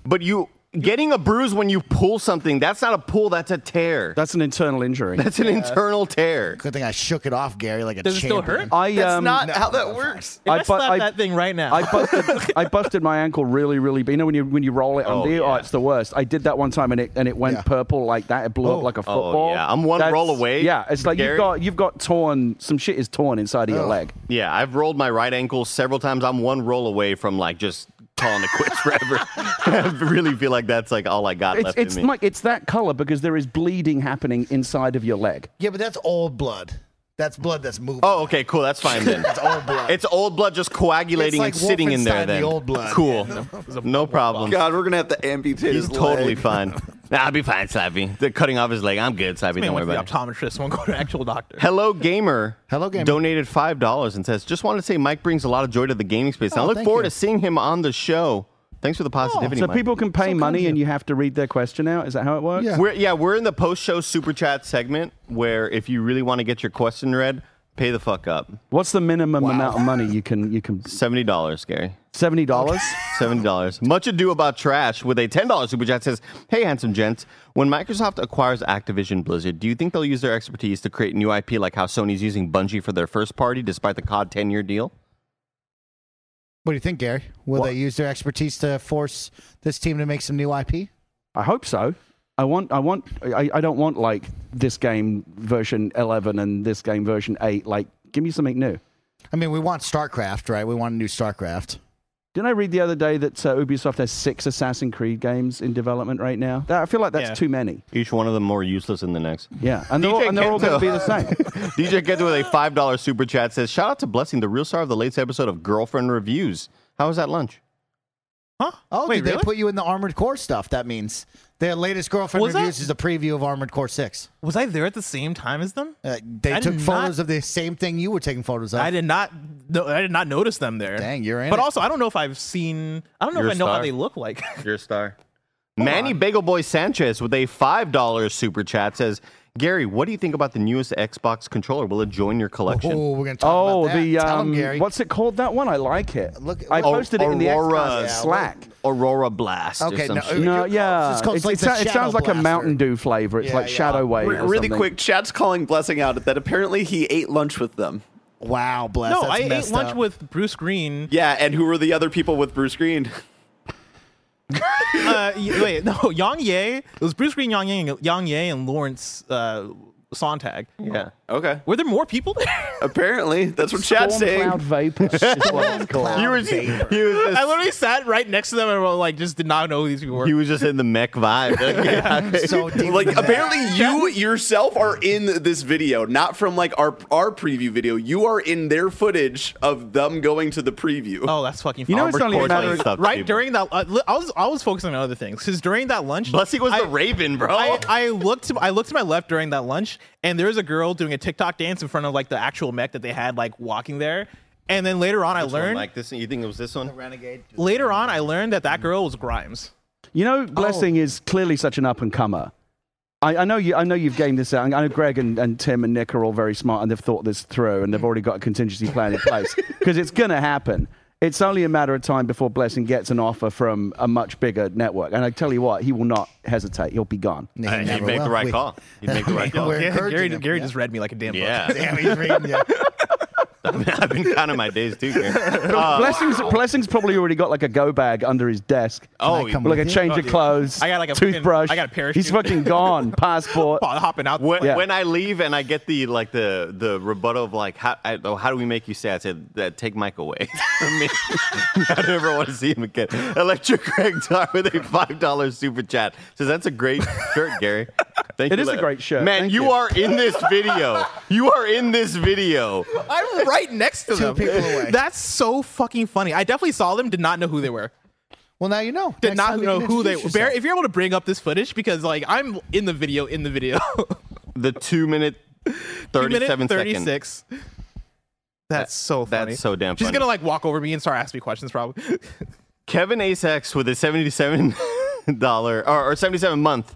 But you getting a bruise when you pull something, that's not a pull, that's a tear. That's an internal injury. That's an internal tear. Good thing I shook it off, Gary, like a Does it still champion. hurt? I That's um, not how that works. If I, bu- slap that thing right now. I busted, I busted my ankle really, really. You know when you when you roll it Oh, under you, oh, yeah. it's the worst. I did that one time and it and it went Yeah. purple like that. It blew up like a Oh, football. yeah. I'm one roll away, Yeah, it's like Gary. you've got you've got torn. Some shit is torn inside of your leg. Yeah, I've rolled my right ankle several times. I'm one roll away from like just calling it quits forever. I really feel like that's like all I got It's left it's in me. Mike, it's that color because there is bleeding happening inside of your leg. Yeah, but that's old blood. That's blood that's moving. Oh, okay, cool. That's fine then. It's old blood. It's old blood just coagulating like and sitting in there. Wolfenstein, the Then old blood. Cool, no problem. God, we're gonna have to amputate He's his totally leg. fine. Nah, I'll be fine, Slappy. They're cutting off his leg. I'm good, Slappy. Man Don't worry went to about the it. optometrist. Won't go to an actual doctor. Hello Gamer. Hello, Gamer. Donated five dollars and says, "Just wanted to say Mike brings a lot of joy to the gaming space. and I Oh, look forward you. to seeing him on the show. Thanks for the oh, positivity. So Mike. people can pay money and you have to read their question out. Is that how it works? Yeah. We're, yeah, we're in the post show super chat segment where if you really want to get your question read, pay the fuck up. What's the minimum amount of money you can you can? Seventy dollars, Gary. Seventy dollars. Seventy dollars. Much ado about trash with a ten dollars super chat says, "Hey, handsome gents, when Microsoft acquires Activision Blizzard, do you think they'll use their expertise to create new IP like how Sony's using Bungie for their first party, despite the COD ten year deal?" What do you think, Gary? Will What? they use their expertise to force this team to make some new IP? I hope so. I want. I want. I, I don't want like this game version eleven and this game version eight. Like, give me something new. I mean, we want StarCraft, right? We want a new StarCraft. Didn't I read the other day that uh, Ubisoft has six Assassin's Creed games in development right now? That, I feel like that's Yeah. too many. Each one of them more useless than the next. Yeah, and they're all, and they're all going to be the same. DJ Kento with a five dollar super chat says, "Shout out to Blessing, the real star of the latest episode of Girlfriend Reviews. How was that lunch?" Huh? Oh, Wait, did they put you in the Armored Core stuff? That means their latest girlfriend Was reviews is a preview of Armored Core Six. Was I there at the same time as them? Uh, they I took did photos not- of the same thing you were taking photos of. I did not. No, I did not notice them there. Dang, you're in But it. also, I don't know if I've seen. I don't know You're if a I know how star. they look like. You're a star. Manny Bagel Boy Sanchez with a five dollar super chat says, "Gary, what do you think about the newest Xbox controller? Will it join your collection?" Oh, we're gonna talk Oh, about that. the Tell 'em, um, Gary. what's it called? That one I like it. Look- I look- posted it in the Aurora Xbox Slack. Aurora Blast. Okay, or some no, shit. No, yeah, close. It's called It's- like it, the sou- it Shadow sounds like a Mountain Dew flavor. It's Yeah, like yeah. Shadow Wave. Re- or really quick, Chad's calling Blessing out that apparently he ate lunch with them. Wow, bless. no, that's I ate lunch up. with Bruce Green. Yeah, and who were the other people with Bruce Green? uh, wait, no, Yong Yea. It was Bruce Green, Yong Yea, Yong Yea, and Lawrence uh, Sonntag. Yeah. Okay. Were there more people there? Apparently, that's what Chad's Storm saying. cloud vapor is what it's called. Cloud He was, he vapor. was I literally sat right next to them and like just did not know who these people were. he was just in the mech vibe. so deep Like in the apparently you yourself are in this video, not from like our our preview video. You are in their footage of them going to the preview. Oh, that's fucking. You know, fun. it's only a Armored matter stuff, right people. during that. Uh, li- I was I was focusing on other things because during that lunch, Blessing was I- the Raven, bro. I, I looked to I looked to my left during that lunch, and there was a girl doing a TikTok dance in front of like the actual mech that they had like walking there. And then later on, I Which one, learned Mike, this you think it was this one? Renegade. later on I learned that that girl was Grimes. You know, Blessing oh. is clearly such an up and comer. I, I know you. I know you've gamed this out. I know Greg and, and Tim and Nick are all very smart and they've thought this through and they've already got a contingency plan in place because it's going to happen. It's only a matter of time before Blessing gets an offer from a much bigger network. And I tell you what, he will not hesitate. He'll be gone. He Hey, he'd never make the will. right We- call. He'd make the right call. We're Yeah, encouraging Gary him. Gary Yeah. just read me like a damn book. Yeah. Damn, he's reading you. I've been counting my days too. Uh, Blessing's, Blessing's probably already got like a go bag under his desk. oh, I come Like a you? change Oh, of dude. clothes, I got like a fucking- toothbrush. I got a parachute. He's fucking gone. Passport. Oh, hopping out. When, Yeah. when I leave and I get the like the the rebuttal of like how I, oh, how do we make you say? I said that take Mike away from me. I never want to see him again. Electric Greg Tar with a five dollars super chat says that's a great shirt, Gary. Thank It you. is a great shirt. Man, Thank you, you. are in this video. You are in this video. I'm right next to Two them. people away. That's so fucking funny. I definitely saw them. Did not know who they were. Well, now you know. Did Next not time you know can who they introduce were. Bear, yourself. if you're able to bring up this footage, because like I'm in the video, in the video, The two minute, Two thirty-seven minute second. 36. That's so funny. That's so damn She's funny. gonna like walk over me and start asking me questions, probably. Kevin Asex with a seventy-seven dollar or, or seventy-seven month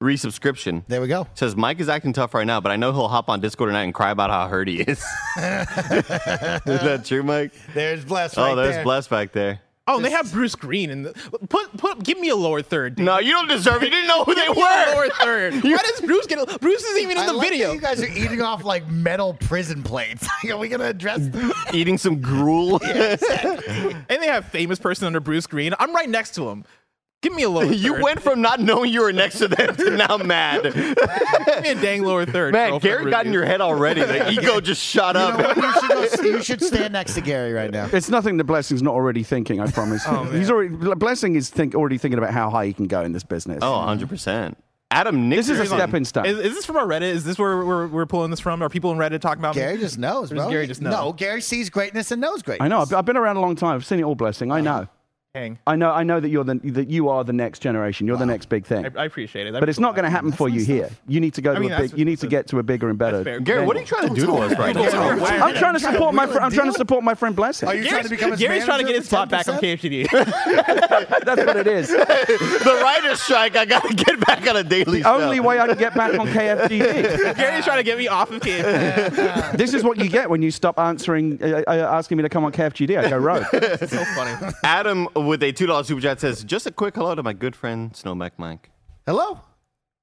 resubscription. There we go. Says Mike is acting tough right now, but I know he'll hop on Discord tonight and cry about how hurt he is. is that true, Mike? There's Bless oh, right there's there. Bless back there. Oh, and they have Bruce Green and put put give me a lower third. Dude. No, you don't deserve it. You didn't know who they Give me a were. lower third. Why does Bruce get? A, Bruce isn't even in I the like that video. you guys are eating off like metal prison plates. are we gonna address? Eating some gruel. and they have famous person under Bruce Green. I'm right next to him. Give me a lower. You third. went from not knowing you were next to them to now mad. Give me a dang lower third. Man, girlfriend Gary got in your head already. The ego just shot You, up. know what? you, should go, you should stand next to Gary right now. It's nothing that Blessing's not already thinking. I promise. Oh, He's already Blessing is think, already thinking about how high he can go in this business. Oh, 100%. Adam Nick. this is a Nixon. stepping stone. Is, is this from our Reddit? Is this where we're, we're pulling this from? Are people in Reddit talking about Gary me? just knows, bro. Gary just knows. No, Gary sees greatness and knows greatness. I know. I've, I've been around a long time. I've seen it all. Blessing. I oh. know. Hang. I know. I know that you're the that you are the next generation. You're the next big thing. I, I appreciate it. That but it's not going to happen for you here. You need to go to I mean, a big. You need to get to a bigger and better. fair. Gary, what are you trying to do to us right now? I'm trying to support my. Fr- I'm trying to support my friend Blessing. Are you trying to become his Gary's trying to get his spot back on 10%? That's what it is. the writer's strike. I got to get back on a daily The only way I can get back on KFGD. Gary's trying to get me off of KFGD. this is what you get when you stop answering, uh, uh, asking me to come on KFGD. I go rogue. So funny. Adam with a $2 super chat says, just a quick hello to my good friend, Snowmac Mike. Hello.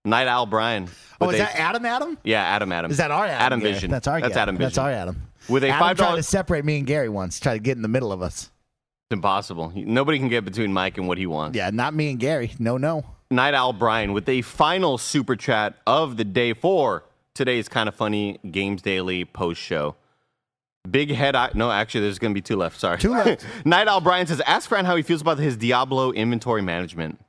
Night Owl Brian. Oh, is a- that Adam? Adam? Yeah, Adam Adam. Is that our Adam? Adam? Vision. That's our. That's Adam. Adam Vision. That's our Adam. With a Adam tried $5 to separate me and Gary once. Try to get in the middle of us. It's impossible. Nobody can get between Mike and what he wants. Yeah, not me and Gary. No, no. Night Owl Brian with a final super chat of the day for today's kind of funny Games Daily post show. Big head eye. No, actually, there's going to be two left. Sorry. Two left. Night Owl Brian says, ask Fran how he feels about his Diablo inventory management.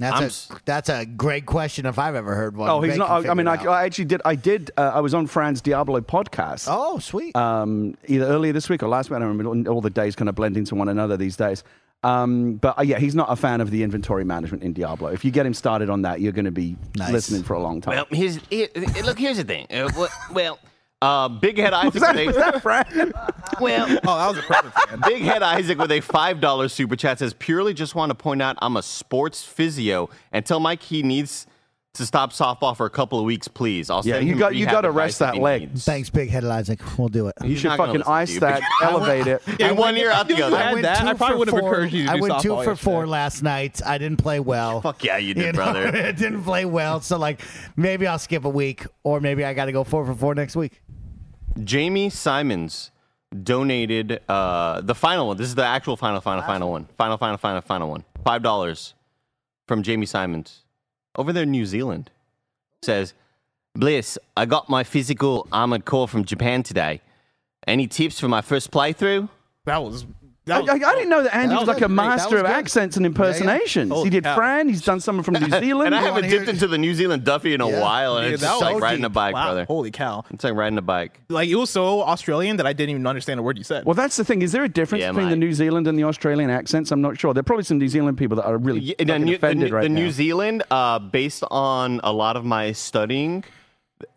I'm That's a that's a great question if I've ever heard one. Oh, he's They not. can I, I mean, figure I, out. I actually did. I did. Uh, I was on Fran's Diablo podcast. oh, sweet. um, either earlier this week or last week. I don't remember. All the days kind of blend into one another these days. Um, but uh, yeah, he's not a fan of the inventory management in Diablo. If you get him started on that, you're going to be Nice. listening for a long time. Well, here's here, look. Here's the thing. Uh, what, well, uh, Big Head Isaac. was that, with was a, that Fran? well, Oh, that was a perfect fan. Big Head Isaac with a five dollar super chat says, "Purely just want to point out I'm a sports physio and tell Mike he needs to stop softball for a couple of weeks, please. I'll Yeah, send you got- you gotta rest that leg. needs." Thanks, Big Headed Isaac. We'll do it. You should fucking ice you. that, elevate it. In one year out the other. had went that, two I probably would have encouraged you to I do went two softball for four last night. I didn't play well. Fuck yeah, you did, know, brother. I didn't play well, so like maybe I'll skip a week, or maybe I got to go four for four next week. Jamie Simons donated uh, the final one. This is the actual final, final, final one. Final, final, final, final one. Five dollars from Jamie Simons over there in New Zealand. Says, Bless, I got my physical armored core from Japan today. Any tips for my first playthrough? That was. I, That I, was I didn't know that Andy That was was like a master of good. accents and impersonations. Holy he did cow. Fran. He's done some from New Zealand. And I haven't dipped into the New Zealand Duffy in a Yeah. while, and Yeah, it's that just was like riding a bike, wow, brother. Holy cow! It's like riding a bike. Like it was so Australian that I didn't even understand a word you said. Well, that's the thing. Is there a difference Yeah, between the. New Zealand and the Australian accents? I'm not sure. There are probably some New Zealand people that are really Yeah, the, New, offended New- right the now. New Zealand, uh, based on a lot of my studying,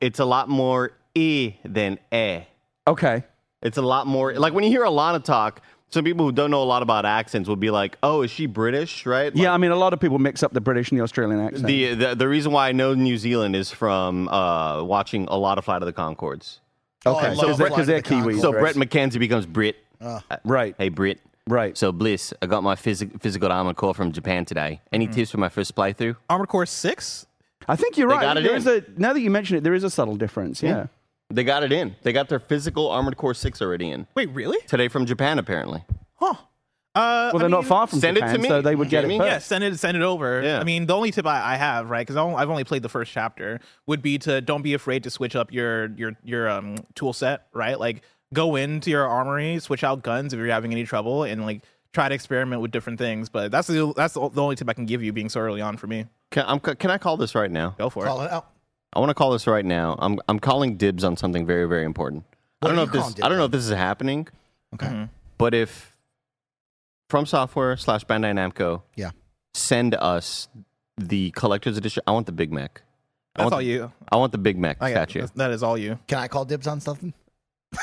it's a lot more e than eh. okay. It's a lot more like when you hear Alana talk. Some people who don't know a lot about accents will be like, "Oh, is she British?" Right? Yeah, I mean, a lot of people mix up the British and the Australian accent. The, the the reason why I know New Zealand is from uh, watching a lot of Flight of the Conchords. okay, I so love because Flight they're of the Kiwis. So? Bret McKenzie becomes Brit. Uh, Right. Hey Brit. Right. So Bless, I got my phys- physical armor core from Japan today. Any tips for my first playthrough? Armored Core Six. I think you're They right. got it There in. is a, now that you mention it, there is a subtle difference. Yeah. They got it in. They got their physical armored core six already in Wait, really? today from Japan. Apparently, Huh. Uh, Well, they're not mean- far from send it to Japan, me, so they would get it first. Yeah, send it send it over. Yeah. I mean, the only tip I, I have, right, because I've only played the first chapter, would be to don't be afraid to switch up your your your um tool set, right? Like go into your armory, switch out guns if you're having any trouble, and like try to experiment with different things. But that's the that's the the only tip I can give you, being so early on for me. can, I'm, can I call this right now? Go for Call it. Call it out. I want to call this right now. I'm I'm calling dibs on something very very important. I don't know if this calling I don't know if this is happening, Okay. Mm-hmm. but if From Software slash Bandai Namco, Yeah. send us the collector's edition. I want the Big Mac. I That's want all the- you. I want the Big Mac I got- statue. that is all you. Can I call dibs on something?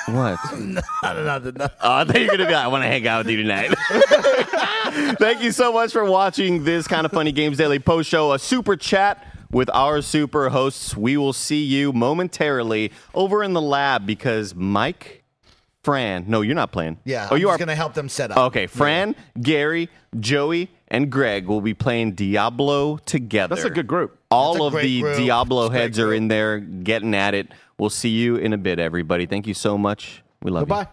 What? I don't know. No. Oh, I thought you were gonna be like, I want to hang out with you tonight. Thank you so much for watching this kind of funny games daily post show. A super chat with our super hosts. We will see you momentarily over in the lab because Mike Fran. No, you're not playing. Yeah, Oh, I'm you just are. gonna help them set up. Okay, Fran, Gary, Joey, and Greg will be playing Diablo together. That's a good group. All of the group. Diablo That's heads are in there getting at it. We'll see you in a bit, everybody. Thank you so much. We love you. Goodbye.